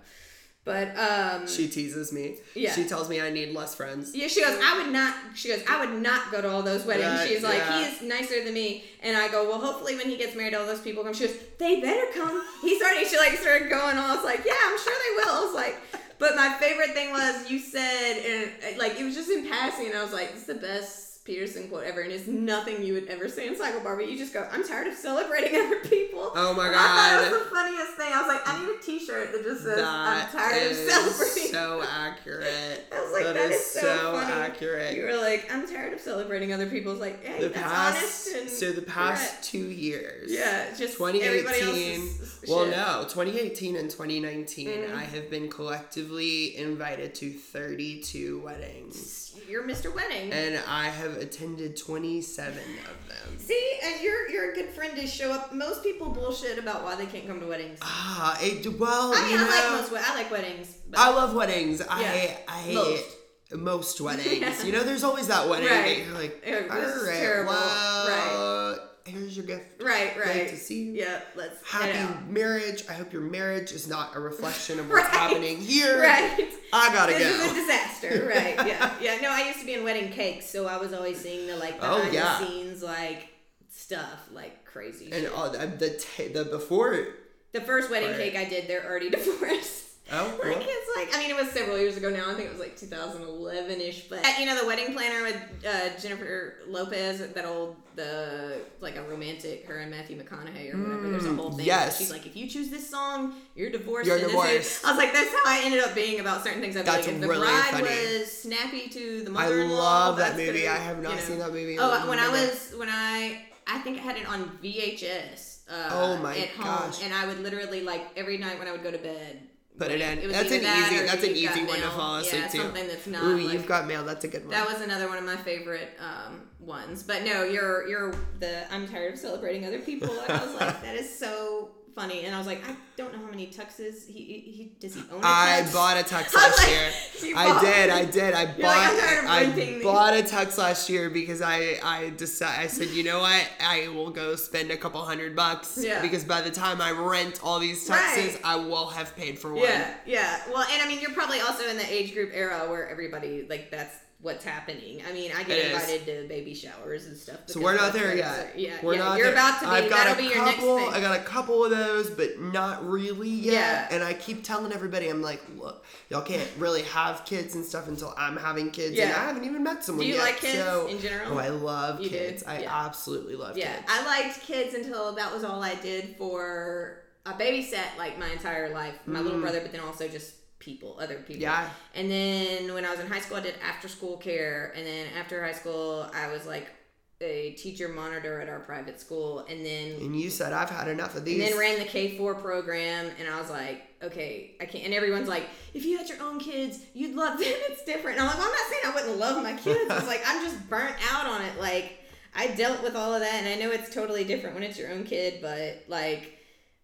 But um, she teases me. Yeah. She tells me I need less friends. Yeah. She goes, "I would not." She goes, "I would not go to all those weddings." She's like, yeah. "He is nicer than me," and I go, "Well, hopefully when he gets married, all those people come." She goes, "They better come." He's already. She like started going. I was like, "Yeah, I'm sure they will." I was like. But my favorite thing was you said, and like it was just in passing, and I was like, "This is the best Peterson quote ever, and it's nothing you would ever say in Psycho Barbie. you just go, I'm tired of celebrating other people. Oh my god. I thought it was the funniest thing. I was like, I need a t shirt that just says, that I'm tired of celebrating. So accurate. I was like, That that is is so, so accurate. You were like, I'm tired of celebrating other people's. Like, hey, the that's past honest and so the past two years Yeah, just everybody 2018 else's well shit. no 2018 and 2019 Mhm. i have been collectively invited to 32 weddings You're Mr. Wedding. and i have attended 27 of them See, and you're you're a good friend to show up. Most people bullshit about why they can't come to weddings. ah it well I mean, you I know, like most. I like weddings. I love weddings i Yeah. i Most. most weddings Yeah. you know there's always that wedding Right. you're like Yeah, all this is right terrible. well here's your gift right, right. Great to see you. Yeah, let's Happy marriage. I hope your marriage is not a reflection of what's Right. happening here. Right. I gotta This is a disaster, right? Yeah, yeah. No, I used to be in wedding cakes, so I was always seeing the like Oh, behind yeah. the scenes like stuff, like crazy. And all the the, ta- the before. the first wedding cake I did, they're already divorced. Oh, Like cool. it's like I mean it was several years ago now. I think it was like 2011 ish. But you know the wedding planner with uh, Jennifer Lopez, that old the like a romantic her and Matthew McConaughey or whatever. There's a whole thing. Mm, yes. she's like if you choose this song, you're divorced. You're divorced. I was like that's how I ended up being about certain things. I was That's like if the really bride funny. was snappy to the mother-in-law. love that movie. gonna- I have not you know. seen that movie. Oh, a when I minute. was when I I think I had it on VHS. Uh, Oh my at home, gosh. And I would literally like every night when I would go to bed. Put it was That's an that easy. That's an easy one to fall asleep yeah, to. something that's not. Ooh, like, you've got mail. That's a good one. that was another one of my favorite um, ones. But no, you're you're the I'm tired of celebrating other people, and I was like, that is so funny. And I was like, I don't know how many tuxes he he, does he own. A I tux? bought a tux last like, year. I did. I did. I bought. like, I'm tired of I bought a tux last year because I I decided. I said, you know what? I will go spend a couple hundred bucks. Yeah. Because by the time I rent all these tuxes, Right. I will have paid for one. Yeah, yeah. Well, and I mean, you're probably also in the age group era where everybody like that's what's happening. I mean, I get It is. invited to baby showers and stuff. So we're not there yet. Yeah, we're yeah. not You're there. about to be. I've got That'll a be your couple. next thing. I got a couple of those, but not really yet. Yeah. And I keep telling everybody, I'm like, look, y'all can't really have kids and stuff until I'm having kids, yeah. and I haven't even met someone yet. Do you yet. like kids so, in general? Oh, I love You do? kids. I Yeah. absolutely love yeah, kids. I liked kids until that was all I did for a babysat like my entire life. My little mm. brother, but then also just people, other people. Yeah. And then when I was in high school, I did after school care, and then after high school, I was like a teacher monitor at our private school, and then and you said I've had enough of these. And then ran the K four program, and I was like, okay, I can't. And everyone's like, if you had your own kids, you'd love them. It's different. And I'm like, well, I'm not saying I wouldn't love my kids. It's like I'm just burnt out on it. Like I dealt with all of that, and I know it's totally different when it's your own kid, but like.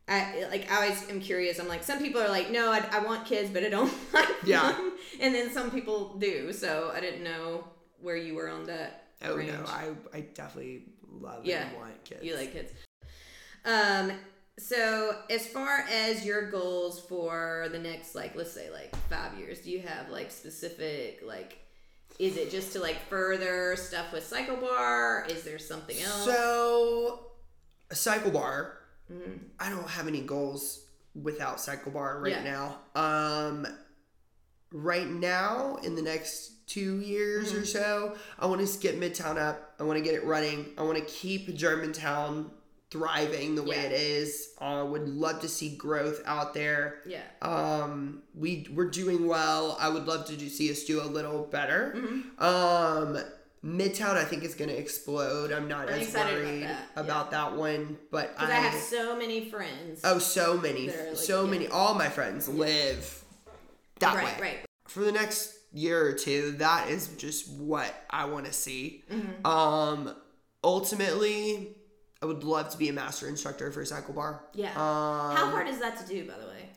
I like I always am curious. I'm like some people are like, no, I, I want kids, but I don't like Yeah. them. And then some people do. So I didn't know where you were on that. oh range. no, I I definitely love Yeah. and want kids. You like kids. Um, so as far as your goals for the next like let's say like five years, do you have like specific like is it just to like further stuff with CycleBar? Is there something else? So, cyclebar. Mhm. I don't have any goals without cyclebar right Yeah. now. Um, right now, in the next two years Mm-hmm. or so, I want to get Midtown up. I want to get it running. I want to keep Germantown thriving the way Yeah. it is. I would love to see growth out there. Yeah. Um, we we're doing well. I would love to do, see us do a little better. Mhm. Um, Midtown, I think is going to explode. I'm not I'm as excited about worried that, about, that one, but Because I, have so many friends. oh, so many, like- so yeah. many. All my friends live that right, way. right. For the next year or two, that is just what I want to see. Mm-hmm. Um, ultimately, I would love to be a master instructor for CycleBar. Yeah. Um, How hard is that to do, by the way?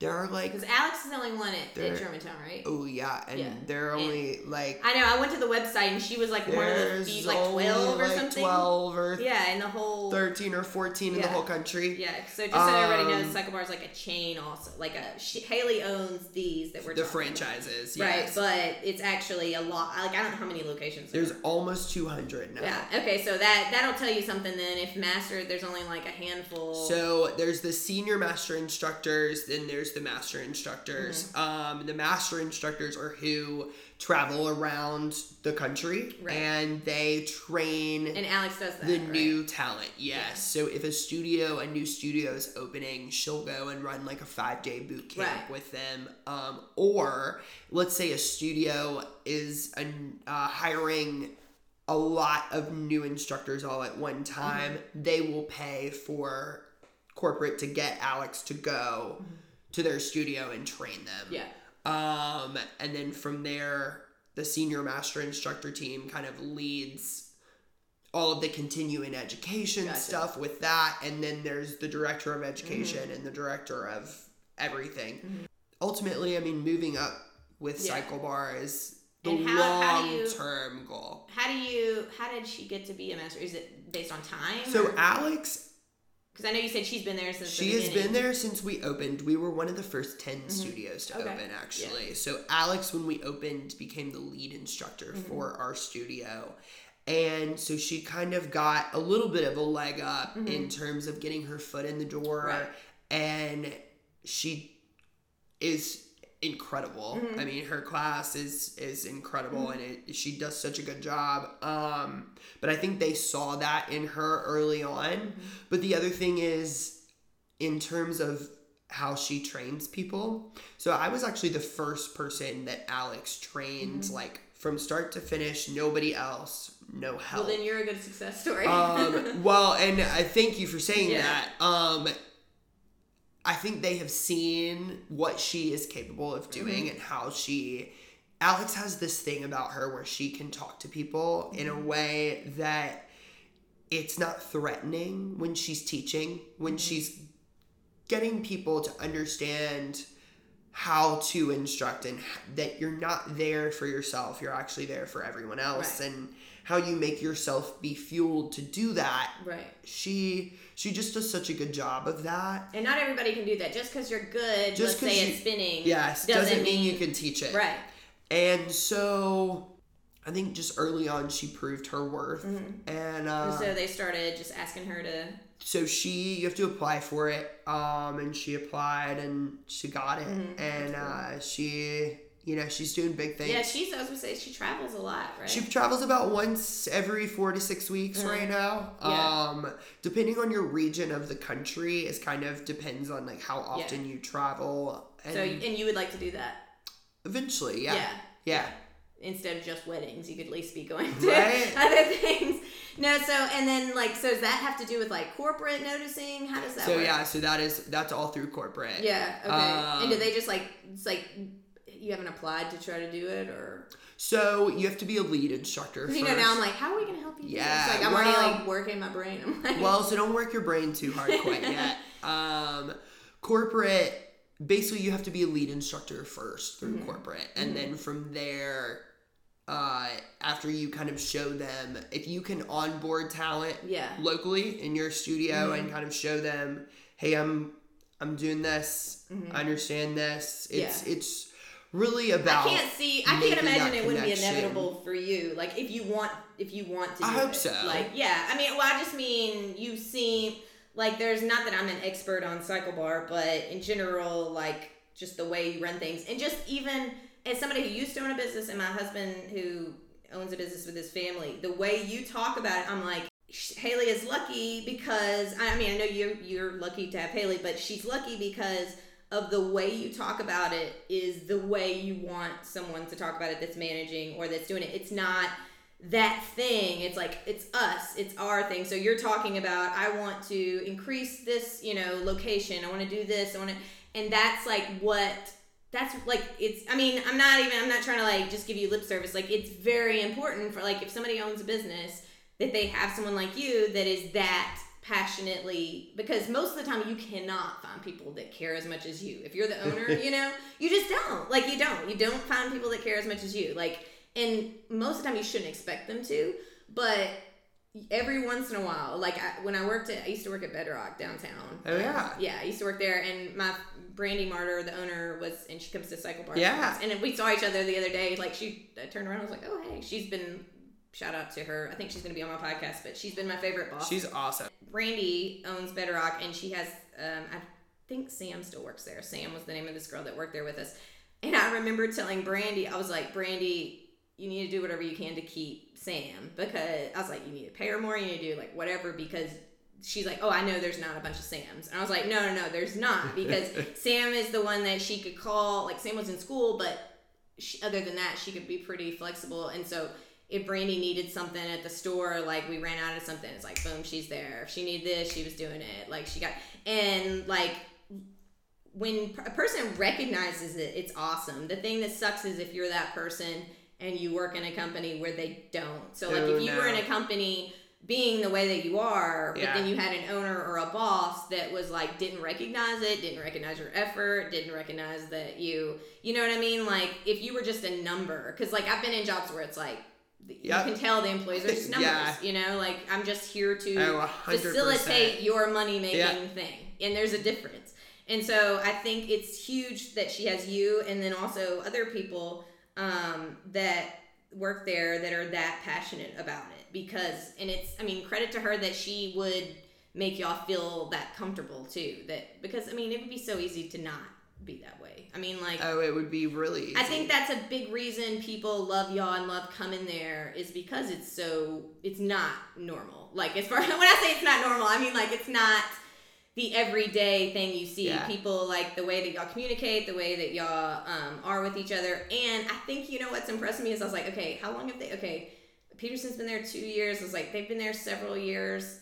There are like, Because Alex is the only one at, at Germantown, right? oh yeah, and Yeah. there are And- only like I know. I went to the website and she was like one of the like twelve or like, something. twelve or Yeah, in the whole. 13 or 14 in the whole country. Yeah, so just so everybody knows, Um, Cycle Bar is like a chain, also. Like a she, Haley owns these that we're The franchises, right? But it's actually a lot. Like I don't know how many locations. there There's are. almost 200 now. Yeah. Okay, so that that'll tell you something. Then if master, there's only like a handful. So there's the senior master instructors, then there's there's the master instructors. Mm-hmm. Um, the master instructors are who travel around the country Right. and they train And Alex does that. the right? new talent. Yes. Yeah. So if a studio, a new studio is opening, she'll go and run like a five day boot camp Right. with them. Um, or let's say a studio is an, uh, hiring a lot of new instructors all at one time. Mm-hmm. They will pay for corporate to get Alex to go to their studio and train them. Mm-hmm. Yeah. Um, and then from there, the senior master instructor team kind of leads all of the continuing education Gotcha. stuff with that. And then there's the director of education Mm-hmm. and the director of everything. Ultimately, I mean, moving up with Yeah. CycleBar is the And how- how do long term goal. How do you? How did she get to be a master? Is it based on time? So Alex, because I know you said she's been there since. she the has been there since we opened. We were one of the first 10 mm-hmm. studios to Okay. open, actually. So Alex, when we opened, became the lead instructor mm-hmm. for our studio. And so she kind of got a little bit of a leg up mm-hmm. in terms of getting her foot in the door. Right. And she is incredible. I mean, her class is is incredible, and it, she does such a good job. Um, but I think they saw that in her early on. But the other thing is, in terms of how she trains people. So I was actually the first person that Alex trained, like from start to finish. Nobody else, no help. Well, then you're a good success story. Um, well, and I thank you for saying Yeah. that. Um, I think they have seen what she is capable of doing Mm-hmm. and how she. Alex has this thing about her where she can talk to people in Mm-hmm. a way that it's not threatening when she's teaching, when Mm-hmm. she's getting people to understand how to instruct and that you're not there for yourself you're actually there for everyone else Right. and how you make yourself be fueled to do that right. she she just does such a good job of that And not everybody can do that. Just because you're good, Just let's say you- at spinning, yes doesn't, mean, you can teach it Right. and so i think just early on she proved her worth and uh, And so they started just asking her to. so she you have to apply for it um and she applied and she got it and uh she you know she's doing big things Yeah, she's. I was gonna say she travels a lot, right? she travels about once every four to six weeks right now. Yeah. um depending on your region of the country is kind of depends on like how often you travel and so and you would like to do that eventually yeah Yeah. yeah, instead of just weddings. You could at least be going to Right. other things. No, so and then like, so does that have to do with like corporate noticing? How does that so work? yeah so that is that's all through corporate Yeah. Okay. and Um, do they just like it's like you haven't applied to try to do it or so you have to be a lead instructor you know first. now I'm like how are we gonna help you? Yeah, Like I'm well- already like working my brain. I'm like well, so don't work your brain too hard quite yet. Um, corporate, basically, you have to be a lead instructor first through Mm-hmm. corporate, and then from there, uh, after you kind of show them, if you can onboard talent Yeah. Mm-hmm. locally in your studio and kind of show them, hey, I'm I'm doing this, I understand this. It's Mm-hmm. Yeah. it's really about. I can't see. I can't imagine it wouldn't be inevitable for you. Like if you want, if you want to. I hope it. so. Like yeah, I mean, well, I just mean you seem like there's not that I'm an expert on CycleBar, but in general, like just the way you run things, and just even as somebody who used to own a business, and my husband who owns a business with his family, the way you talk about it, I'm like. Haley is lucky because I mean I know you you're lucky to have Haley, but she's lucky because of the way you talk about it is the way you want someone to talk about it that's managing or that's doing it. It's not that thing. It's like it's us. It's our thing. So you're talking about I want to increase this, you know, location. I want to do this. I want to and that's like what that's like it's I mean, I'm not even I'm not trying to like just give you lip service. Like it's very important for like if somebody owns a business that they have someone like you that is that passionately because most of the time you cannot find people that care as much as you. If you're the owner, you know, you just don't. Like you don't. You don't find people that care as much as you. Like and most of the time you shouldn't expect them to, but every once in a while, like I, when I worked at, I used to work at Bedrock downtown. Oh, yeah. yeah. I used to work there, and my Brandy Martyr, the owner, was, and she comes to CycleBar. Yeah. and we saw each other the other day. Like she I turned around, and I was like, oh hey, she's been. Shout out to her. I think she's gonna be on my podcast, but she's been my favorite boss. She's awesome. Brandy owns Bedrock, and she has um, I think Sam still works there. Sam was the name of this girl that worked there with us. And I remember telling Brandy, I was like, Brandy, you need to do whatever you can to keep Sam because I was like, you need to pay her more, you need to do like whatever because she's like, oh, I know there's not a bunch of Sams. And I was like, no, no, no, there's not because Sam is the one that she could call. Like, Sam was in school, but she, other than that, she could be pretty flexible. And so if Brandy needed something at the store, like we ran out of something, it's like, boom, she's there. If she needed this, she was doing it. Like, she got, and like, when a person recognizes it, it's awesome. The thing that sucks is if you're that person and you work in a company where they don't. So, like, Oh, if you were in a company being the way that you are, but then you had an owner or a boss that was like didn't recognize it, didn't recognize your effort, didn't recognize that you, you know what I mean? Like if you were just a number, because like I've been in jobs where it's like Yep. you can tell the employees are just numbers, Yeah. you know? Like I'm just here to Oh, facilitate your money making Yeah. thing, and there's a difference. And so I think it's huge that she has you, and then also other people um, that work there that are that passionate about it because and it's i mean credit to her that she would make y'all feel that comfortable too that because i mean it would be so easy to not be that way i mean like Oh, it would be really. Easy. I think that's a big reason people love y'all and love coming there is because it's so it's not normal. Like as far when I say it's not normal, I mean like it's not the everyday thing you see. Yeah. People like the way that y'all communicate, the way that y'all um, are with each other, and I think you know what's impressed me is I was like, okay, how long have they? Okay, Peterson's been there two years. I was like, they've been there several years.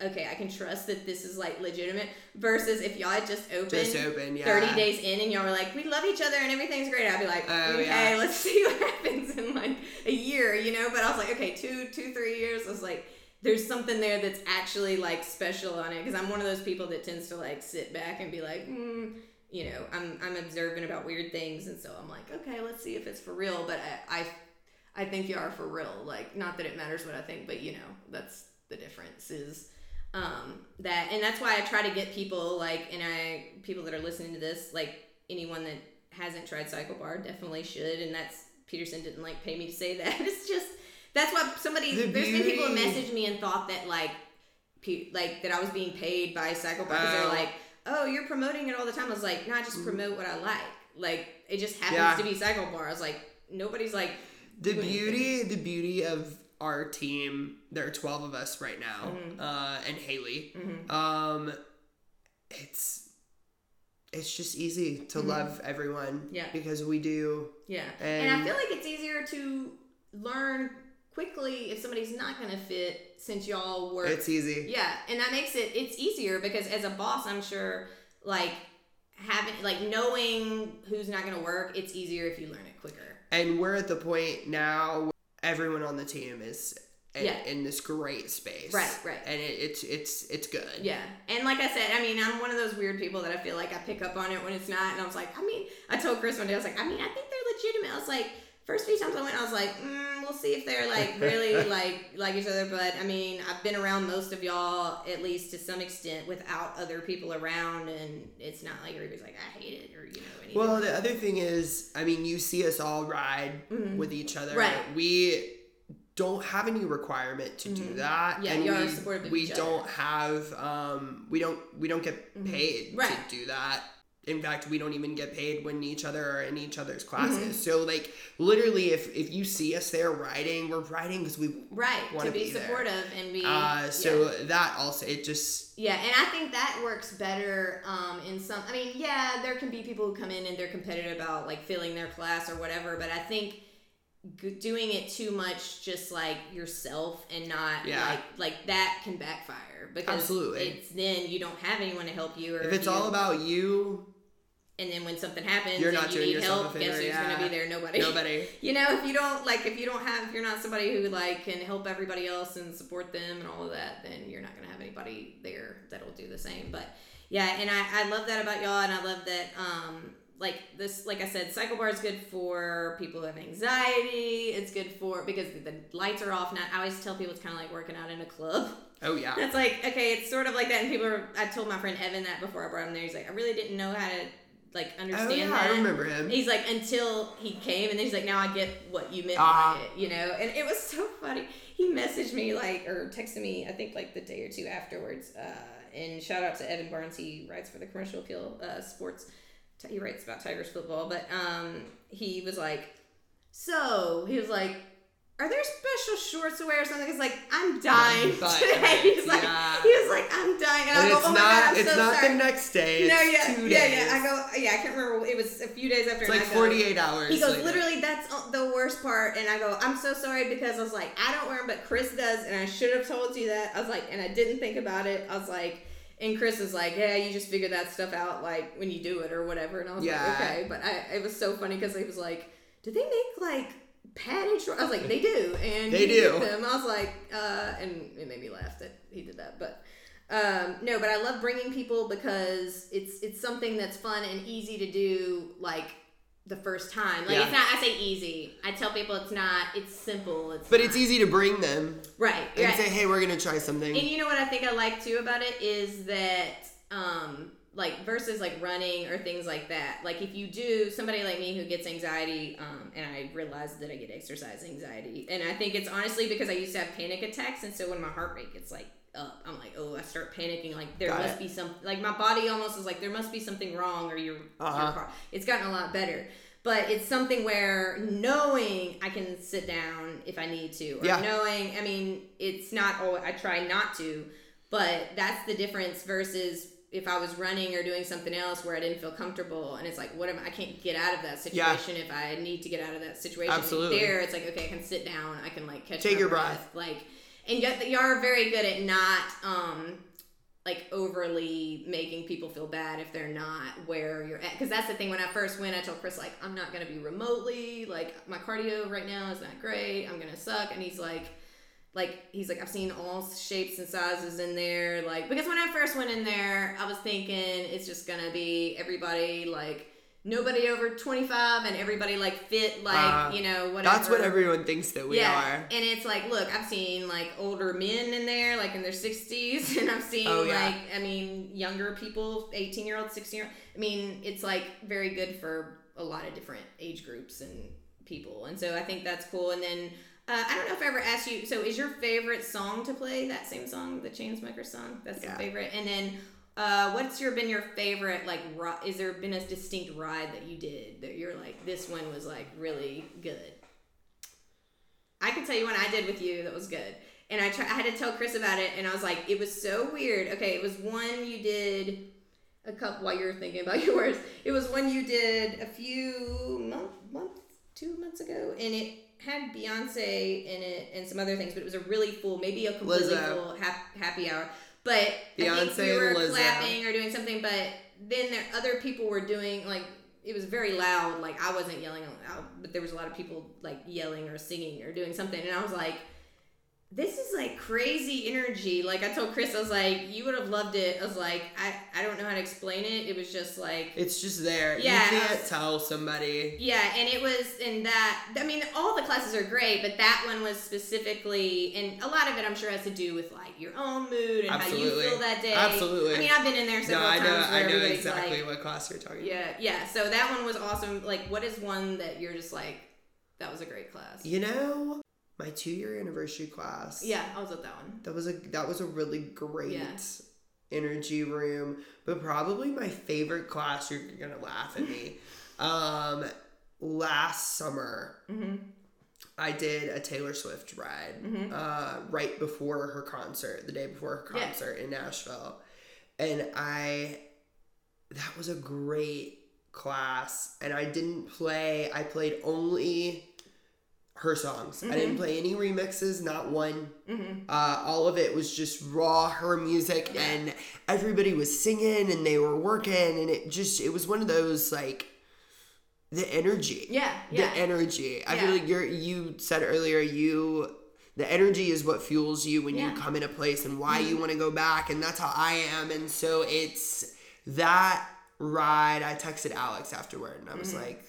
Okay, I can trust that this is like legitimate. Versus if y'all had just opened, just open. Yeah. 30 days in and y'all were like, we love each other and everything's great, I'd be like, Oh, okay, yeah. let's see what happens in like a year, you know? But I was like, okay, two, two, three years. I was like, there's something there that's actually like special on it because I'm one of those people that tends to like sit back and be like, mm, you know, I'm I'm observant about weird things, and so I'm like, okay, let's see if it's for real. But I I, I think you are for real. Like, not that it matters what I think, but you know, that's the difference is um, that and that's why I try to get people like and I people that are listening to this like anyone that hasn't tried CycleBar definitely should and that's Peterson didn't like pay me to say that. It's just that's why somebody The there's been people who messaged me and thought that like like that I was being paid by CycleBar because Oh. they're like oh you're promoting it all the time. I was like no I just promote what I like. Like it just happens Yeah. to be CycleBar. I was like nobody's like the beauty the beauty of our team there are 12 of us right now Mm-hmm. uh and haley um it's it's just easy to love everyone Mm-hmm. Yeah. because we do Yeah. And, I feel like it's easier to learn quickly if somebody's not going to fit since y'all work. it's easy yeah. And that makes it, it's easier because as a boss, I'm sure, like, having, like, knowing who's not going to work, it's easier if you learn it quicker. and we're at the point now where everyone on the team is in, Yeah. in this great space Right, right. and it, it's it's it's good Yeah. And like I said, I mean, I'm one of those weird people that I feel like I pick up on it when it's not. And I was like, I mean, I told Chris one day, I was like, I mean, I think they're legitimate. I was like, first few times I went, I was like, mm, we'll see if they're like really like like each other. But I mean, I've been around most of y'all at least to some extent without other people around, and it's not like everybody's like, I hate it or you know anything. Well, the other thing is, I mean, you see us all ride with each other. Mm-hmm. Right. We don't have any requirement to do that. Mm-hmm. Yeah, and you are we, supportive of we each don't other. have um we don't we don't get paid Mm-hmm. Right. to do that. In fact, we don't even get paid when each other are in each other's Mm-hmm. classes. So like literally if if you see us there riding, we're riding because we right to be, be there. supportive and be uh yeah. so that also it just Yeah, and I think that works better um, in some. I mean, yeah, there can be people who come in and they're competitive about like filling their class or whatever, but I think doing it too much, just like yourself and not Yeah. like like that can backfire because Absolutely. it's then you don't have anyone to help you. Or if it's you- all about you, and then when something happens, You're and not you doing need help. guess who's yeah. gonna be there? Nobody. nobody. you know if you don't like if you don't have if you're not somebody who like can help everybody else and support them and all of that then you're not gonna have anybody there that'll do the same but yeah and i, I love that about y'all and i love that um like this like i said cyclebar is good for people who have anxiety it's good for because the lights are off now i always tell people it's kind of like working out in a club Oh yeah. it's like okay it's sort of like that and people are i told my friend evan that before i brought him there he's like i really didn't know how to like understand Oh yeah, that I remember him. He's like, until he came, and then he's like, now I get what you meant Ah. by it, you know? And it was so funny. He messaged me, like, or texted me, I think, like, the day or two afterwards. Uh, and shout out to Evan Barnes. He writes for the Commercial Appeal uh, Sports. He writes about Tigers football, but um, he was like, so he was like, are there special shorts to wear or something? It's like I'm dying But- today. He's like, yeah. he was like, I'm dying, and, I And go, it's oh my not god, I'm it's so not sorry. the next day. no, yeah, two yeah, days. yeah. I go, yeah, I can't remember. It was a few days after. It's like I go, 48 hours. he goes, later. literally, that's the worst part. And I go, I'm so sorry because I was like, I don't wear them, but Chris does. And I should have told you that. I was like, and I didn't think about it. I was like, and Chris is like, yeah, you just figure that stuff out like when you do it or whatever. And I was Yeah. like, okay. But I, it was so funny because he was like, do they make like padded shorts? I was like, they do. And They you do. Them. I was like, uh, and it made me laugh that he did that. But um, no, but I love bringing people because it's it's something that's fun and easy to do. Like the first time, like Yeah. it's not. I say easy. I tell people it's not. It's simple. It's But not. it's easy to bring them right? and right. say, hey, we're gonna try something. And you know what I think I like too about it is that um like versus like running or things like that. Like if you do somebody like me who gets anxiety, um, and I realize that I get exercise anxiety, and I think it's honestly because I used to have panic attacks, and so when my heart rate gets like up, I'm like, oh, I start panicking. Like there Got must it. be some like my body almost is like there must be something wrong or your Uh-huh. your heart. It's gotten a lot better. But it's something where knowing I can sit down if I need to, or Yeah. knowing, I mean, it's not, oh, I try not to, but that's the difference versus if I was running or doing something else where I didn't feel comfortable and it's like, what am I can't get out of that Yeah. situation if I need to get out of that situation. Absolutely. There, it's like, okay, I can sit down, I can like catch Take my your breath. Like, and yet you are very good at not, um, like overly making people feel bad if they're not where you're at because that's the thing when i first went i told chris like i'm not going to be remotely like my cardio right now is not great i'm going to suck and he's like like he's like i've seen all shapes and sizes in there like because when i first went in there i was thinking it's just to be everybody like nobody over 25 and everybody like fit like Uh, you know whatever That's what everyone thinks that we are. and it's like, look, I've seen like older men in there, like in their sixties, and I've seen Oh, yeah. like, I mean, younger people, eighteen year olds, sixteen year. Olds. I mean, it's like very good for a lot of different age groups and people, and so I think that's cool. And then uh, I don't know if I ever asked you. So, is your favorite song to play that same song, the Chainsmokers song? That's Yeah. the favorite. And then. Uh, what's your been your favorite like? Ri- is there been a distinct ride that you did that you're like this one was like really good? I can tell you one I did with you that was good. And I try, I had to tell Chris about it, and I was like, it was so weird. Okay, it was one you did a couple while you were thinking about yours. It was one you did a few month, month, two months ago, and it had Beyonce in it and some other things, but it was a really full, maybe a completely Lizzo. full hap- happy hour. But I think we were and Lizzo. clapping or doing something, but then there other people were doing like it was very loud. Like I wasn't yelling out, but there was a lot of people like yelling or singing or doing something, and I was like, "This is like crazy energy." Like I told Chris, I was like, "You would have loved it." I was like, "I I don't know how to explain it. It was just like." It's just there. Yeah, You can't was- tell somebody. Yeah, and it was in that. I mean, all the classes are great, but that one was specifically, and a lot of it, I'm sure, has to do with like your own mood and how you feel that day. Absolutely. I mean, I've been in there No, I know. times I know exactly like, what class you're talking about. yeah, yeah. So that one was awesome. Like, what is one that you're just like, that was a great class? You know, my two year anniversary class. Yeah, I was at that one. That was a that was a really great Yeah. energy room, but probably my favorite class. You're gonna laugh at me. um, last summer, Mm-hmm. I did a Taylor Swift ride. Mhm. Uh, right before her concert, the day before her Yeah. concert in Nashville, and I. That was a great class, and I didn't play. I played only her songs. I didn't play any remixes, not one. Mm-hmm. Uh, all of it was just raw her music Yeah. and everybody was singing and they were working and it just it was one of those like the energy Yeah, the yeah. energy i feel like you're you said earlier you the energy is what fuels you when Yeah. Mm-hmm. you come in a place and why you want to go back and that's how i am and so it's that ride i texted alex afterward and i was like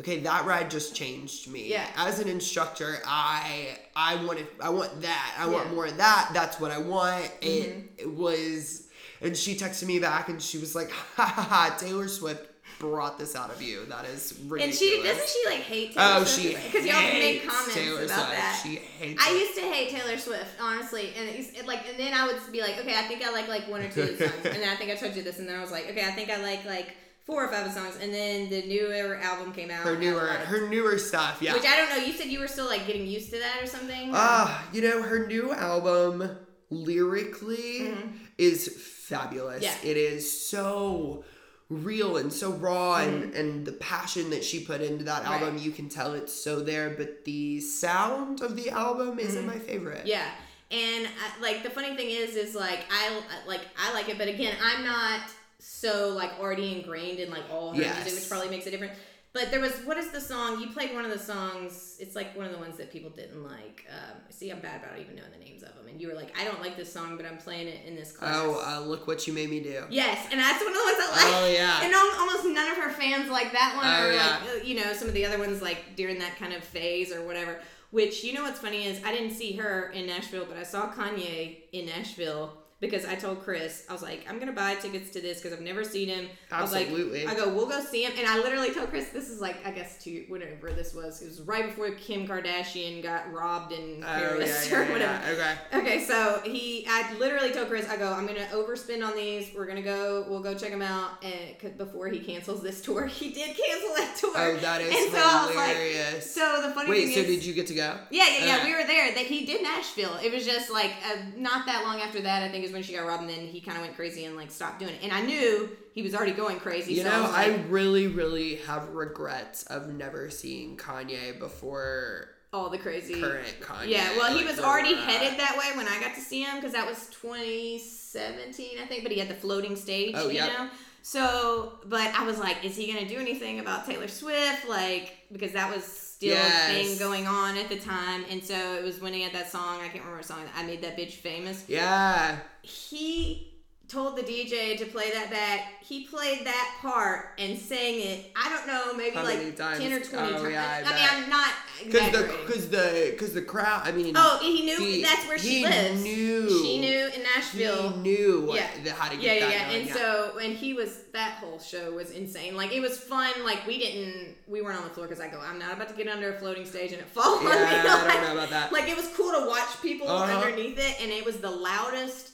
okay that ride just changed me Mm-hmm. Yeah. as an instructor i i wanted i want that i want Yeah. Mm-hmm. more of that that's what i want it, it was and she texted me back and she was like ha ha ha taylor swift brought this out of you. That is ridiculous. And she doesn't she like hate Taylor Oh, Swift? she because y'all made hates comments Taylor about Swift. that. She hates I used to hate Taylor Swift, honestly, and it's, it, like, and then I would be like, okay, I think I like like one or two songs, and then I think I told you this, and then I was like, okay, I think I like like four or five songs, and then the newer album came out. her newer liked- her newer stuff. Yeah. Which I don't know. You said you were still like getting used to that or something. Ah, you know, her new album lyrically is fabulous. Mm-hmm. Yeah. It is so real and so raw and, Mm-hmm. and the passion that she put into that Right. album, you can tell it's so there, but the sound of the album isn't my favorite. Mm-hmm. Yeah, and I, like the funny thing is, is like I like I like it, but again, I'm not so like already ingrained in like all her Yes. music, which probably makes it different. But there was what is the song you played? One of the songs. It's like one of the ones that people didn't like. Um, see, I'm bad about even knowing the names of them. And you were like, I don't like this song, but I'm playing it in this class. Oh, uh, look what you made me do. Yes, and that's one of the ones I like. Oh, yeah. And almost none of her fans like that one, Oh, or yeah. like you know some of the other ones like during that kind of phase or whatever. Which you know what's funny is I didn't see her in Nashville, but I saw Kanye in Nashville because I told Chris I was like I'm gonna buy tickets to this because I've never seen him. Absolutely. I was like, I go, we'll go see him, and I literally told Chris this is like I guess to whatever this was. It was right before Kim Kardashian got robbed in Oh, Paris yeah, or yeah, whatever. yeah. Okay. Okay, so he, I literally told Chris, I go, I'm gonna overspend on these. We're gonna go, we'll go check him out, and before he cancels this tour, he did cancel that tour. Oh, that is and so hilarious. like, so the funny thing. Wait, thing so is, did you get to go? yeah, yeah, yeah, Okay. we were there. That he did Nashville. It was just like uh, not that long after that. I think is when she got robbed, and then he kind of went crazy and like stopped doing it. And I knew he was already going crazy. You so know, I, was I really, really have regrets of never seeing Kanye before all the crazy. current Kanye. Yeah, well, he like, was already headed that way when I got to see him because that was 2017, I think. But he had the floating stage, Oh, you yep. know. So, but I was like, is he gonna do anything about Taylor Swift? Like, because that was still Yes. a thing going on at the time, and so it was when he had that song. I can't remember what song. I made that bitch famous. Yeah. He told the DJ to play that back. He played that part and sang it. I don't know, maybe How like ten or twenty Oh, times. yeah, I I, mean, I'm not Because the because the because the crowd. I mean. Oh, he knew he- that's where she he lives. Knew. She knew in Nashville. He knew Yeah. how to get yeah, yeah, that yeah. And so, and he was that whole show was insane. Like it was fun. Like we didn't, we weren't on the floor because I go, I'm not about to get under a floating stage and it fall Yeah, on me. I like, don't know about that. Like it was cool to watch people Uh-huh. underneath it, and it was the loudest.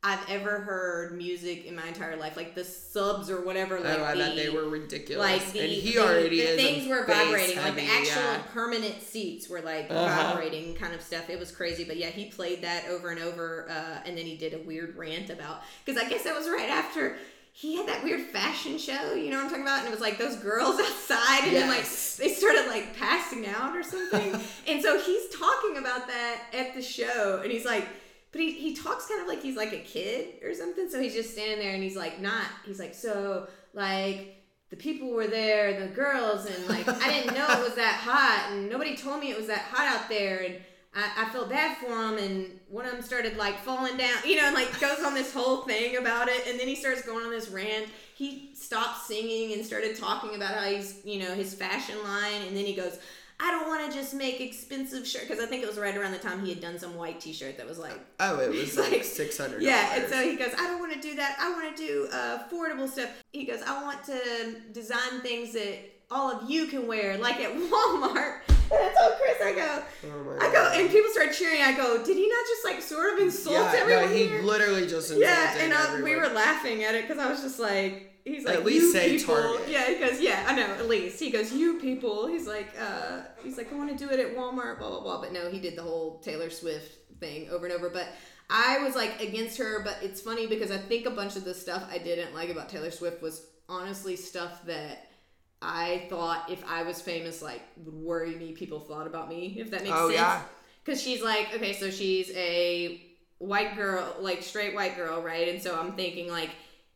I've ever heard music in my entire life, like the subs or whatever. Like oh, I the, bet they were ridiculous. like the, and he the, already the things were vibrating like the actual yeah. permanent seats were like Uh-huh. vibrating kind of stuff it was crazy but yeah he played that over and over uh, and then he did a weird rant about because i guess that was right after he had that weird fashion show you know what i'm talking about and it was like those girls outside and then like they started like passing out or something and so he's talking about that at the show and he's like but he, he talks kind of like he's like a kid or something. So he's just standing there and he's like, not, he's like, so like the people were there, the girls, and like I didn't know it was that hot, and nobody told me it was that hot out there, and I, I felt bad for him, and one of them started like falling down, you know, and like goes on this whole thing about it, and then he starts going on this rant. He stopped singing and started talking about how he's, you know, his fashion line, and then he goes. I don't want to just make expensive shirt because I think it was right around the time he had done some white T-shirt that was like Oh, it was like like- six hundred. yeah, and so he goes, I don't want to do that. I want to do uh, affordable stuff. He goes, I want to design things that all of you can wear, like at Walmart. And I told Chris, I go, Oh I go, and people start cheering. I go, did he not just like sort of insult yeah, everyone no, he here? literally just insulted yeah, and uh, we were laughing at it because I was just like, he's like, At least you say people. Target. Yeah, he goes, yeah, I know, at least. He goes, you people. He's like, uh, he's like, I want to do it at Walmart, blah, blah, blah. But no, he did the whole Taylor Swift thing over and over. But I was like against her, but it's funny because I think a bunch of the stuff I didn't like about Taylor Swift was honestly stuff that I thought if I was famous, like, would worry me, people thought about me, if that makes Oh, sense. yeah. Because she's like, okay, so she's a white girl, like straight white girl, right? And so I'm thinking, like,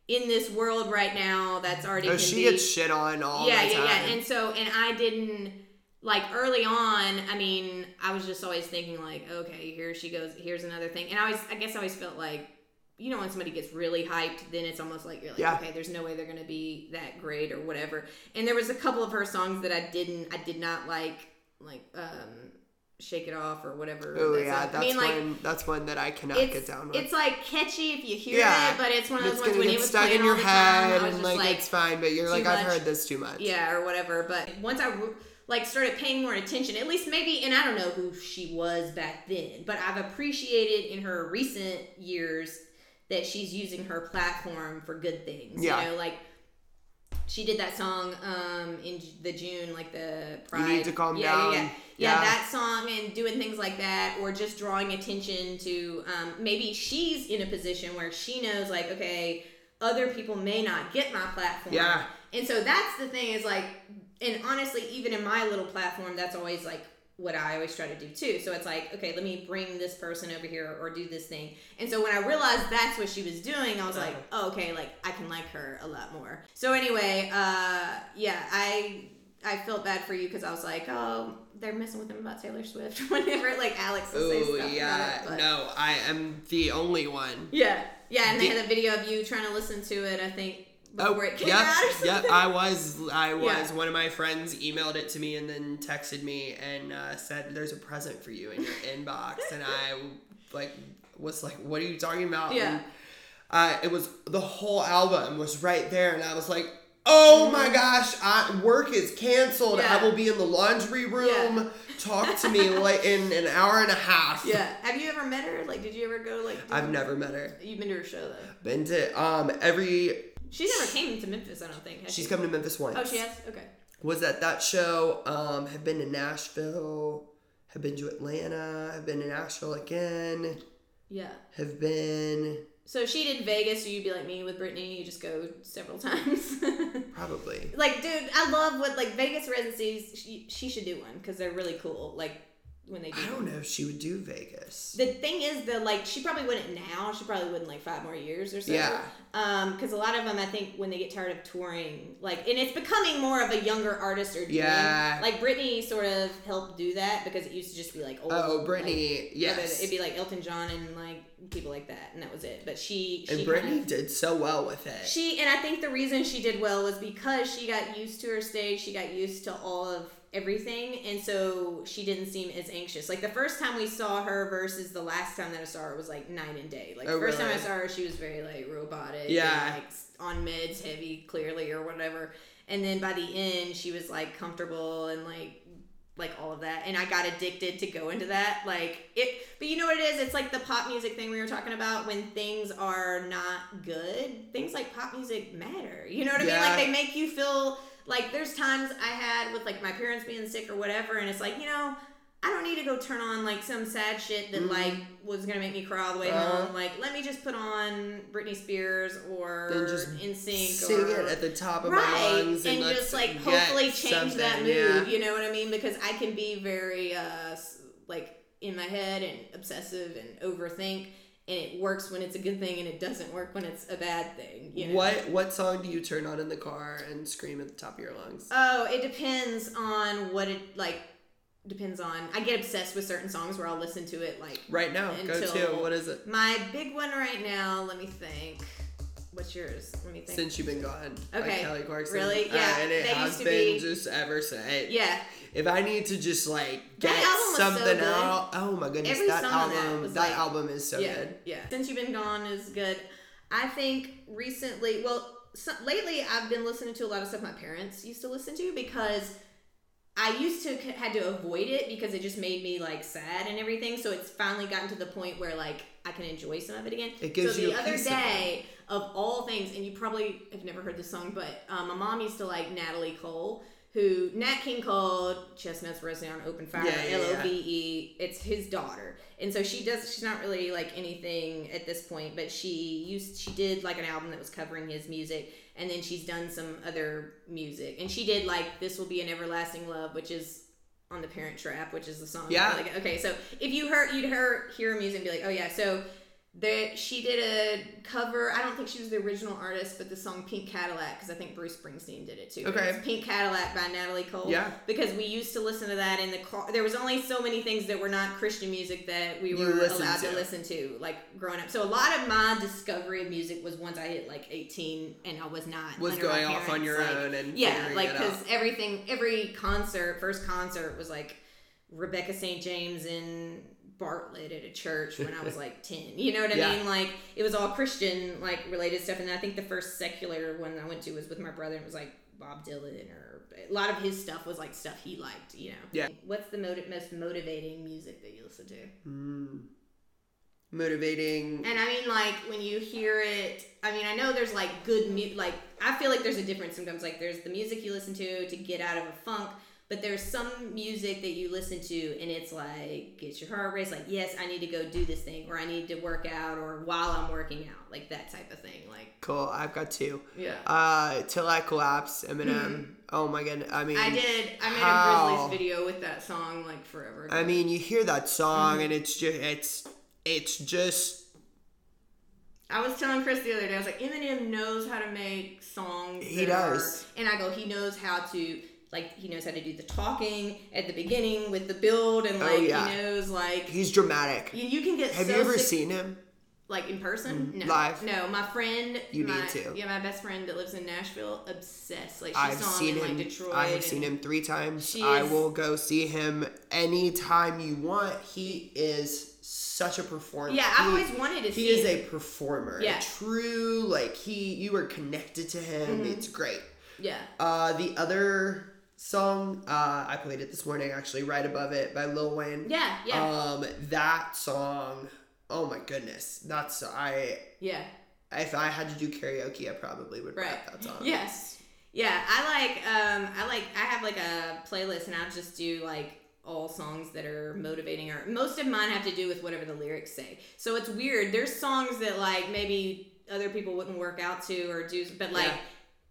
in this world right now, that's already Oh, she be, gets shit on all yeah, yeah, time. yeah. And so, and I didn't like early on. I mean, I was just always thinking, like, okay, here she goes. Here's another thing. And I always, I guess, I always felt like, you know, when somebody gets really hyped, then it's almost like you're like, Yeah. okay, there's no way they're gonna be that great or whatever. And there was a couple of her songs that I didn't, I did not like, like, um. Shake It Off or whatever. Oh that's yeah, that's I mean, like, one. That's one that I cannot get down with. it's like catchy if you hear Yeah. it, but it's one of those ones when it was stuck in your the time, head and like, like it's fine, but you're like I've heard this too much. yeah or whatever but once i like started paying more attention at least maybe and i don't know who she was back then but i've appreciated in her recent years that she's using her platform for good things Yeah. you know like she did that song um in the june like the pride need to calm yeah, down. yeah, yeah. Yeah. Yeah, that song and doing things like that, or just drawing attention to um, maybe she's in a position where she knows, like, okay, other people may not get my platform. Yeah. And so that's the thing is like, and honestly, even in my little platform, that's always like what I always try to do too. So it's like, okay, let me bring this person over here or do this thing. And so when I realized that's what she was doing, I was like, oh, okay, like I can like her a lot more. So anyway, uh, yeah, I I felt bad for you because I was like, oh, they're messing with him about Taylor Swift. Whenever like Alex Oh yeah, it. No, I am the only one. Yeah, yeah, and they had a video of you trying to listen to it. I think Oh, before it came yep, out or something. yep. I was, I was. Yeah. One of my friends emailed it to me and then texted me and uh, said, "There's a present for you in your inbox." And I, like, was like, "What are you talking about?" Yeah. And, uh, it was the whole album was right there, and I was like, "Oh my gosh, I, work is canceled. Mm-hmm. Yeah. I will be in the laundry room. Talk to me like in an hour and a half." Yeah. Have you ever met her? Like, did you ever go like? I've never met her. You've been to her show though. Been to um every. She's never came to Memphis. I don't think. Has She's she? come to Memphis once. Oh, she has. Okay. was at that show. Um, have been to Nashville. Have been to Atlanta. Have been to Nashville again. Yeah. Have been So she did Vegas, so you'd be like me with Britney. You just go several times. probably. like, dude, I love what like Vegas residencies. She, she should do one because they're really cool. Like when they do. I don't know if she would do Vegas. The thing is, the like she probably wouldn't now. She probably wouldn't like five more years or so. Yeah. Um, because a lot of them, I think, when they get tired of touring, like, and it's becoming more of a younger artist or. Yeah. Like Britney sort of helped do that because it used to just be like old. Oh, Britney, like, yes. It'd be like Elton John and like people like that, and that was it. But she, And she Britney kind of- did so well with it. she and I think the reason she did well was because she got used to her stage, she got used to all of everything, and so she didn't seem as anxious. Like the first time we saw her versus the last time that I saw her was like night and day. Like Oh, the first time I saw her, she was very like robotic, Yeah. and, like on meds, heavy, clearly or whatever. And then by the end, she was like comfortable and like like all of that and i got addicted to go into that like it but you know what it is it's like the pop music thing we were talking about when things are not good things like pop music matter you know what i mean like they make you feel like there's times i had with like my parents being sick or whatever and it's like you know i don't need to go turn on like some sad shit that like was gonna make me cry all the way Mm-hmm. Uh-huh. home like let me just put on britney spears or Then just NSYNC Sing or it at the top of my lungs and, and just like hopefully change that mood yeah. you know what i mean because i can be very uh like in my head and obsessive and overthink and it works when it's a good thing and it doesn't work when it's a bad thing you know What what song do you turn on in the car and scream at the top of your lungs? oh it depends on what it like depends on i get obsessed with certain songs where i'll listen to it like right now, go to. What is it? my big one right now let me think what's yours let me think Since you've been gone. Okay. Kelly Clarkson. Really? Uh, Yeah, and it has been be- just ever since. yeah If I need to just like get album was so something out, oh my goodness, Every that album, that that, like- album is so yeah, good. Yeah. Since you've been gone is good. I think recently, well, so, lately I've been listening to a lot of stuff my parents used to listen to because I used to had to avoid it because it just made me like sad and everything. So it's finally gotten to the point where like I can enjoy some of it again. It gives so you the a other piece of day of all things, and you probably have never heard this song, but um, my mom used to like Natalie Cole. Who Nat King Cole, Chestnuts Roasting on Open Fire, Yeah, L. O V E. It's his daughter, and so she does. She's not really like anything at this point, but she used. She did like an album that was covering his music, and then she's done some other music, and she did like "This Will Be an Everlasting Love," which is on the Parent Trap, which is the song. Yeah. Like, okay, so if you heard, you'd hear hear her music and be like, oh yeah, so. There, she did a cover. I don't think she was the original artist, but the song "Pink Cadillac" because I think Bruce Springsteen did it too. Okay. It's "Pink Cadillac" by Natalie Cole Yeah. because we used to listen to that in the car. There was only so many things that were not Christian music that we were allowed to. to. listen to, like growing up. So a lot of my discovery of music was once I hit like 18 and I was not Was going off on your like- own and yeah, like because everything, every concert, first concert was like Rebecca St. James and Bartlett at a church when I was like 10. You know what I Yeah. mean? Like it was all Christian like related stuff and I think the first secular one I went to was with my brother and it was like Bob Dylan or a lot of his stuff was like stuff he liked, you know. Yeah. What's the motiv- most motivating music that you listen to? Hmm. Motivating. And I mean, like when you hear it, I mean, I know there's like good mu Like I feel like there's a difference sometimes. Like there's the music you listen to to get out of a funk, but there's some music that you listen to and it's like gets your heart race. Like yes, I need to go do this thing, or I need to work out, or while I'm working out, like that type of thing. Like Cool. I've got two. yeah. Uh, Till I Collapse, Eminem. Oh my goodness. I mean, I did. I made how- a Grizzlies video with that song like forever. ago. I mean, you hear that song Mm-hmm. and it's just, it's, it's just, I was telling Chris the other day, I was like, Eminem knows how to make songs. He that are- does. and I go, he knows how to, like, he knows how to do the talking at the beginning with the build, and Oh, like, yeah. he knows, like, he's dramatic. you, you can get Have so you ever sick- seen him? like in person? No, live? No, my friend, You my, need to. Yeah, my best friend that lives in Nashville, obsessed. Like, she I've saw seen him in him. like Detroit. I have seen him three times. I is- will go see him anytime you want. He is such a performer. Yeah, I've He- always wanted to He see is him. a performer. Yeah. A true, like he, you are connected to him. Mm-hmm. It's great. Yeah. Uh, the other song, uh, I played it this morning actually, right above it by Lil Wayne. Yeah, yeah, Um, that song, oh my goodness, that's I. yeah. If I had to do karaoke, I probably would Right. rap that song. Yes. Yeah, I like um I like I have like a playlist and I'll just do like all songs that are motivating or most of mine have to do with whatever the lyrics say. So it's weird. There's songs that like maybe other people wouldn't work out to or do but like Yeah.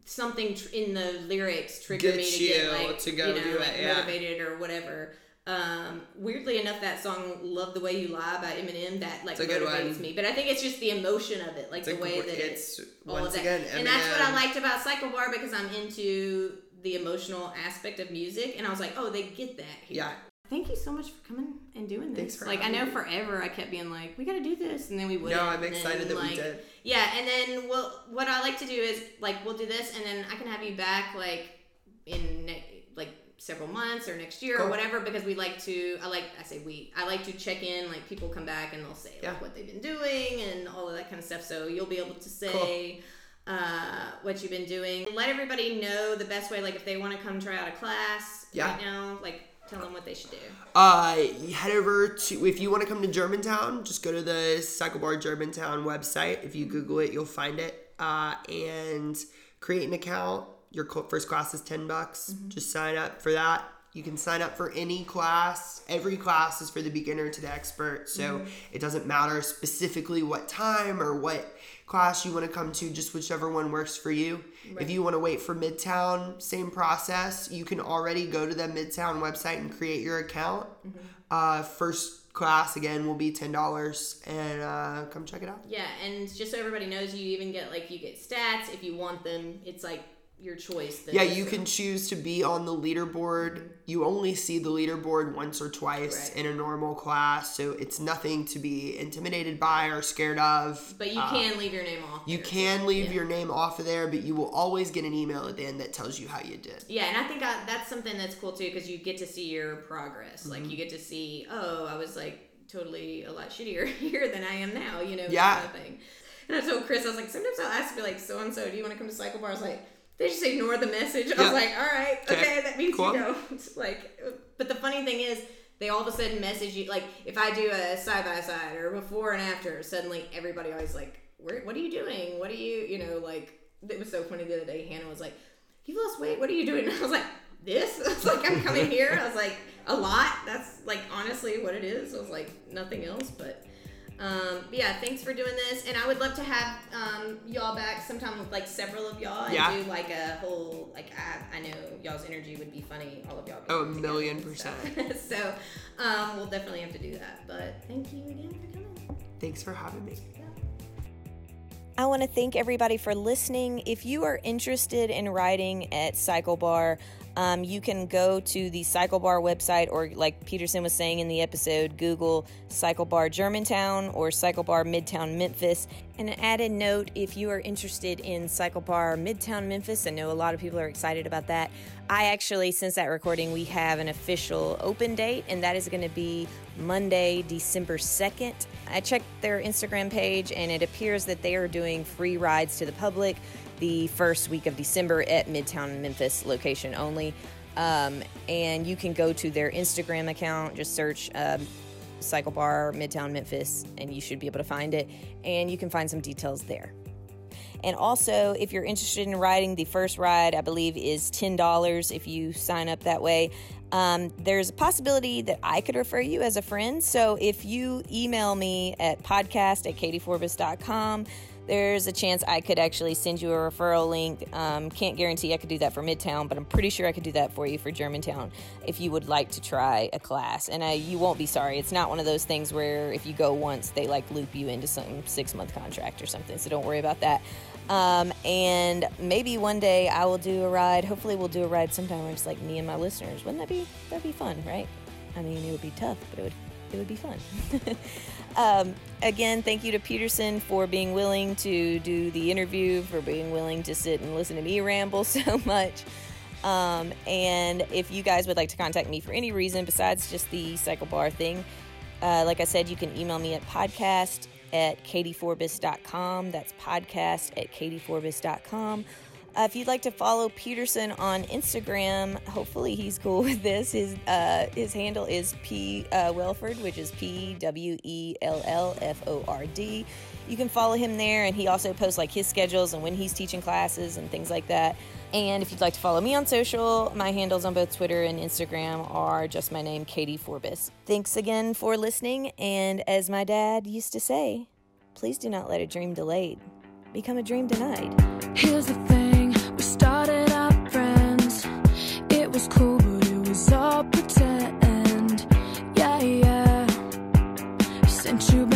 Something tr- in the lyrics trigger me to get like to go you know do it, yeah. motivated or whatever. Um, weirdly enough, that song "Love the Way You Lie" by Eminem that like It's a good motivates me. But I think it's just the emotion of it, like It's the way that it's it, all of that. again, and that's what I liked about CycleBar because I'm into the emotional aspect of music, and I was like, oh, they get that. Here. Yeah. Thank you so much for coming and doing this. Thanks for like I know me. forever I kept being like, we got to do this, and then we would. No, I'm excited that we did. Yeah, and then well, what I like to do is like we'll do this, and then I can have you back like in ne- like several months or next year or whatever because we like to. I like I say we. I like to check in. Like people come back and they'll say like what they've been doing and all of that kind of stuff. So you'll be able to say. Uh, what you've been doing. Let everybody know the best way. Like if they want to come try out a class Yeah. right now, like tell them what they should do. Uh, head over to if you want to come to Germantown, just go to the CycleBar Germantown website. If you Google it, you'll find it. Uh, and create an account. Your first class is ten bucks. Just sign up for that. You can sign up for any class. Every class is for the beginner to the expert, so it doesn't matter specifically what time or what class you want to come to. Just whichever one works for you. If you want to wait for Midtown, same process. You can already go to the Midtown website and create your account. Uh, first class again will be ten dollars, and uh, come check it out. Yeah, and just so everybody knows, you even get like you get stats if you want them. It's like your choice. Yeah, you can choose to be on the leaderboard. You only see the leaderboard once or twice Right. in a normal class, so it's nothing to be intimidated by or scared of. But you Uh, can leave your name off. You can leave Yeah. your name off of there, but you will always get an email at the end that tells you how you did. Yeah, and I think I, that's something that's cool too because you get to see your progress. Like Mm-hmm. you get to see, oh, I was like totally a lot shittier here than I am now. You know, Yeah. kind of thing. And I told Chris, I was like, sometimes I'll ask, be like, so and so, do you want to come to CycleBar? I was like. They just ignore the message. I was like, all right, okay, Okay, that means cool. you don't. like, but the funny thing is, they all of a sudden message you. Like, if I do a side by side or before and after, suddenly everybody always like, Where, what are you doing? What are you, you know, like, it was so funny the other day. Hannah was like, you lost weight. What are you doing? And I was like, this. I was like, I'm coming here. I was like, a lot. That's like honestly what it is. I was like, nothing else. But um, yeah, thanks for doing this. And I would love to have um, y'all back sometime with like several of y'all and Yeah. do like a whole like I, I know y'all's energy would be funny. All of y'all. Oh, a million together and stuff. so um, we'll definitely have to do that. But thank you again for coming. Thanks for having me. I want to thank everybody for listening. If you are interested in riding at CycleBar, um, you can go to the CycleBar website, or like Peterson was saying in the episode, Google CycleBar Germantown or CycleBar Midtown Memphis. And an added note if you are interested in CycleBar Midtown Memphis, I know a lot of people are excited about that. I actually, since that recording, we have an official open date, and that is going to be Monday, December 2nd. I checked their Instagram page, and it appears that they are doing free rides to the public the first week of December at Midtown Memphis location only. Um, and you can go to their Instagram account, just search um, CycleBar Midtown Memphis, and you should be able to find it. And you can find some details there. And also, if you're interested in riding, the first ride, I believe, is $10 if you sign up that way. Um, there's a possibility that I could refer you as a friend. So if you email me at podcast at kateeforbis.com, there's a chance I could actually send you a referral link. Um, can't guarantee I could do that for Midtown, but I'm pretty sure I could do that for you for Germantown if you would like to try a class. And I, you won't be sorry. It's not one of those things where if you go once, they like loop you into some six month contract or something. So don't worry about that. Um, and maybe one day I will do a ride. Hopefully, we'll do a ride sometime where it's like me and my listeners. Wouldn't that be that'd be fun, right? I mean, it would be tough, but it would it would be fun. um, again, thank you to Peterson for being willing to do the interview, for being willing to sit and listen to me ramble so much. Um, and if you guys would like to contact me for any reason besides just the cyclebar thing, uh, like I said, you can email me at podcast at kateeforbis.com. That's podcast at kateeforbis.com. Uh, if you'd like to follow Peterson on Instagram, hopefully he's cool with this. His uh, his handle is P uh, Wellford, which is P W E L L F O R D. You can follow him there, and he also posts like his schedules and when he's teaching classes and things like that. And if you'd like to follow me on social, my handles on both Twitter and Instagram are just my name, Katee Forbis. Thanks again for listening, and as my dad used to say, please do not let a dream delayed become a dream denied. Here's the thing, Started out friends. It was cool, but it was all pretend. Yeah, yeah. Sent you.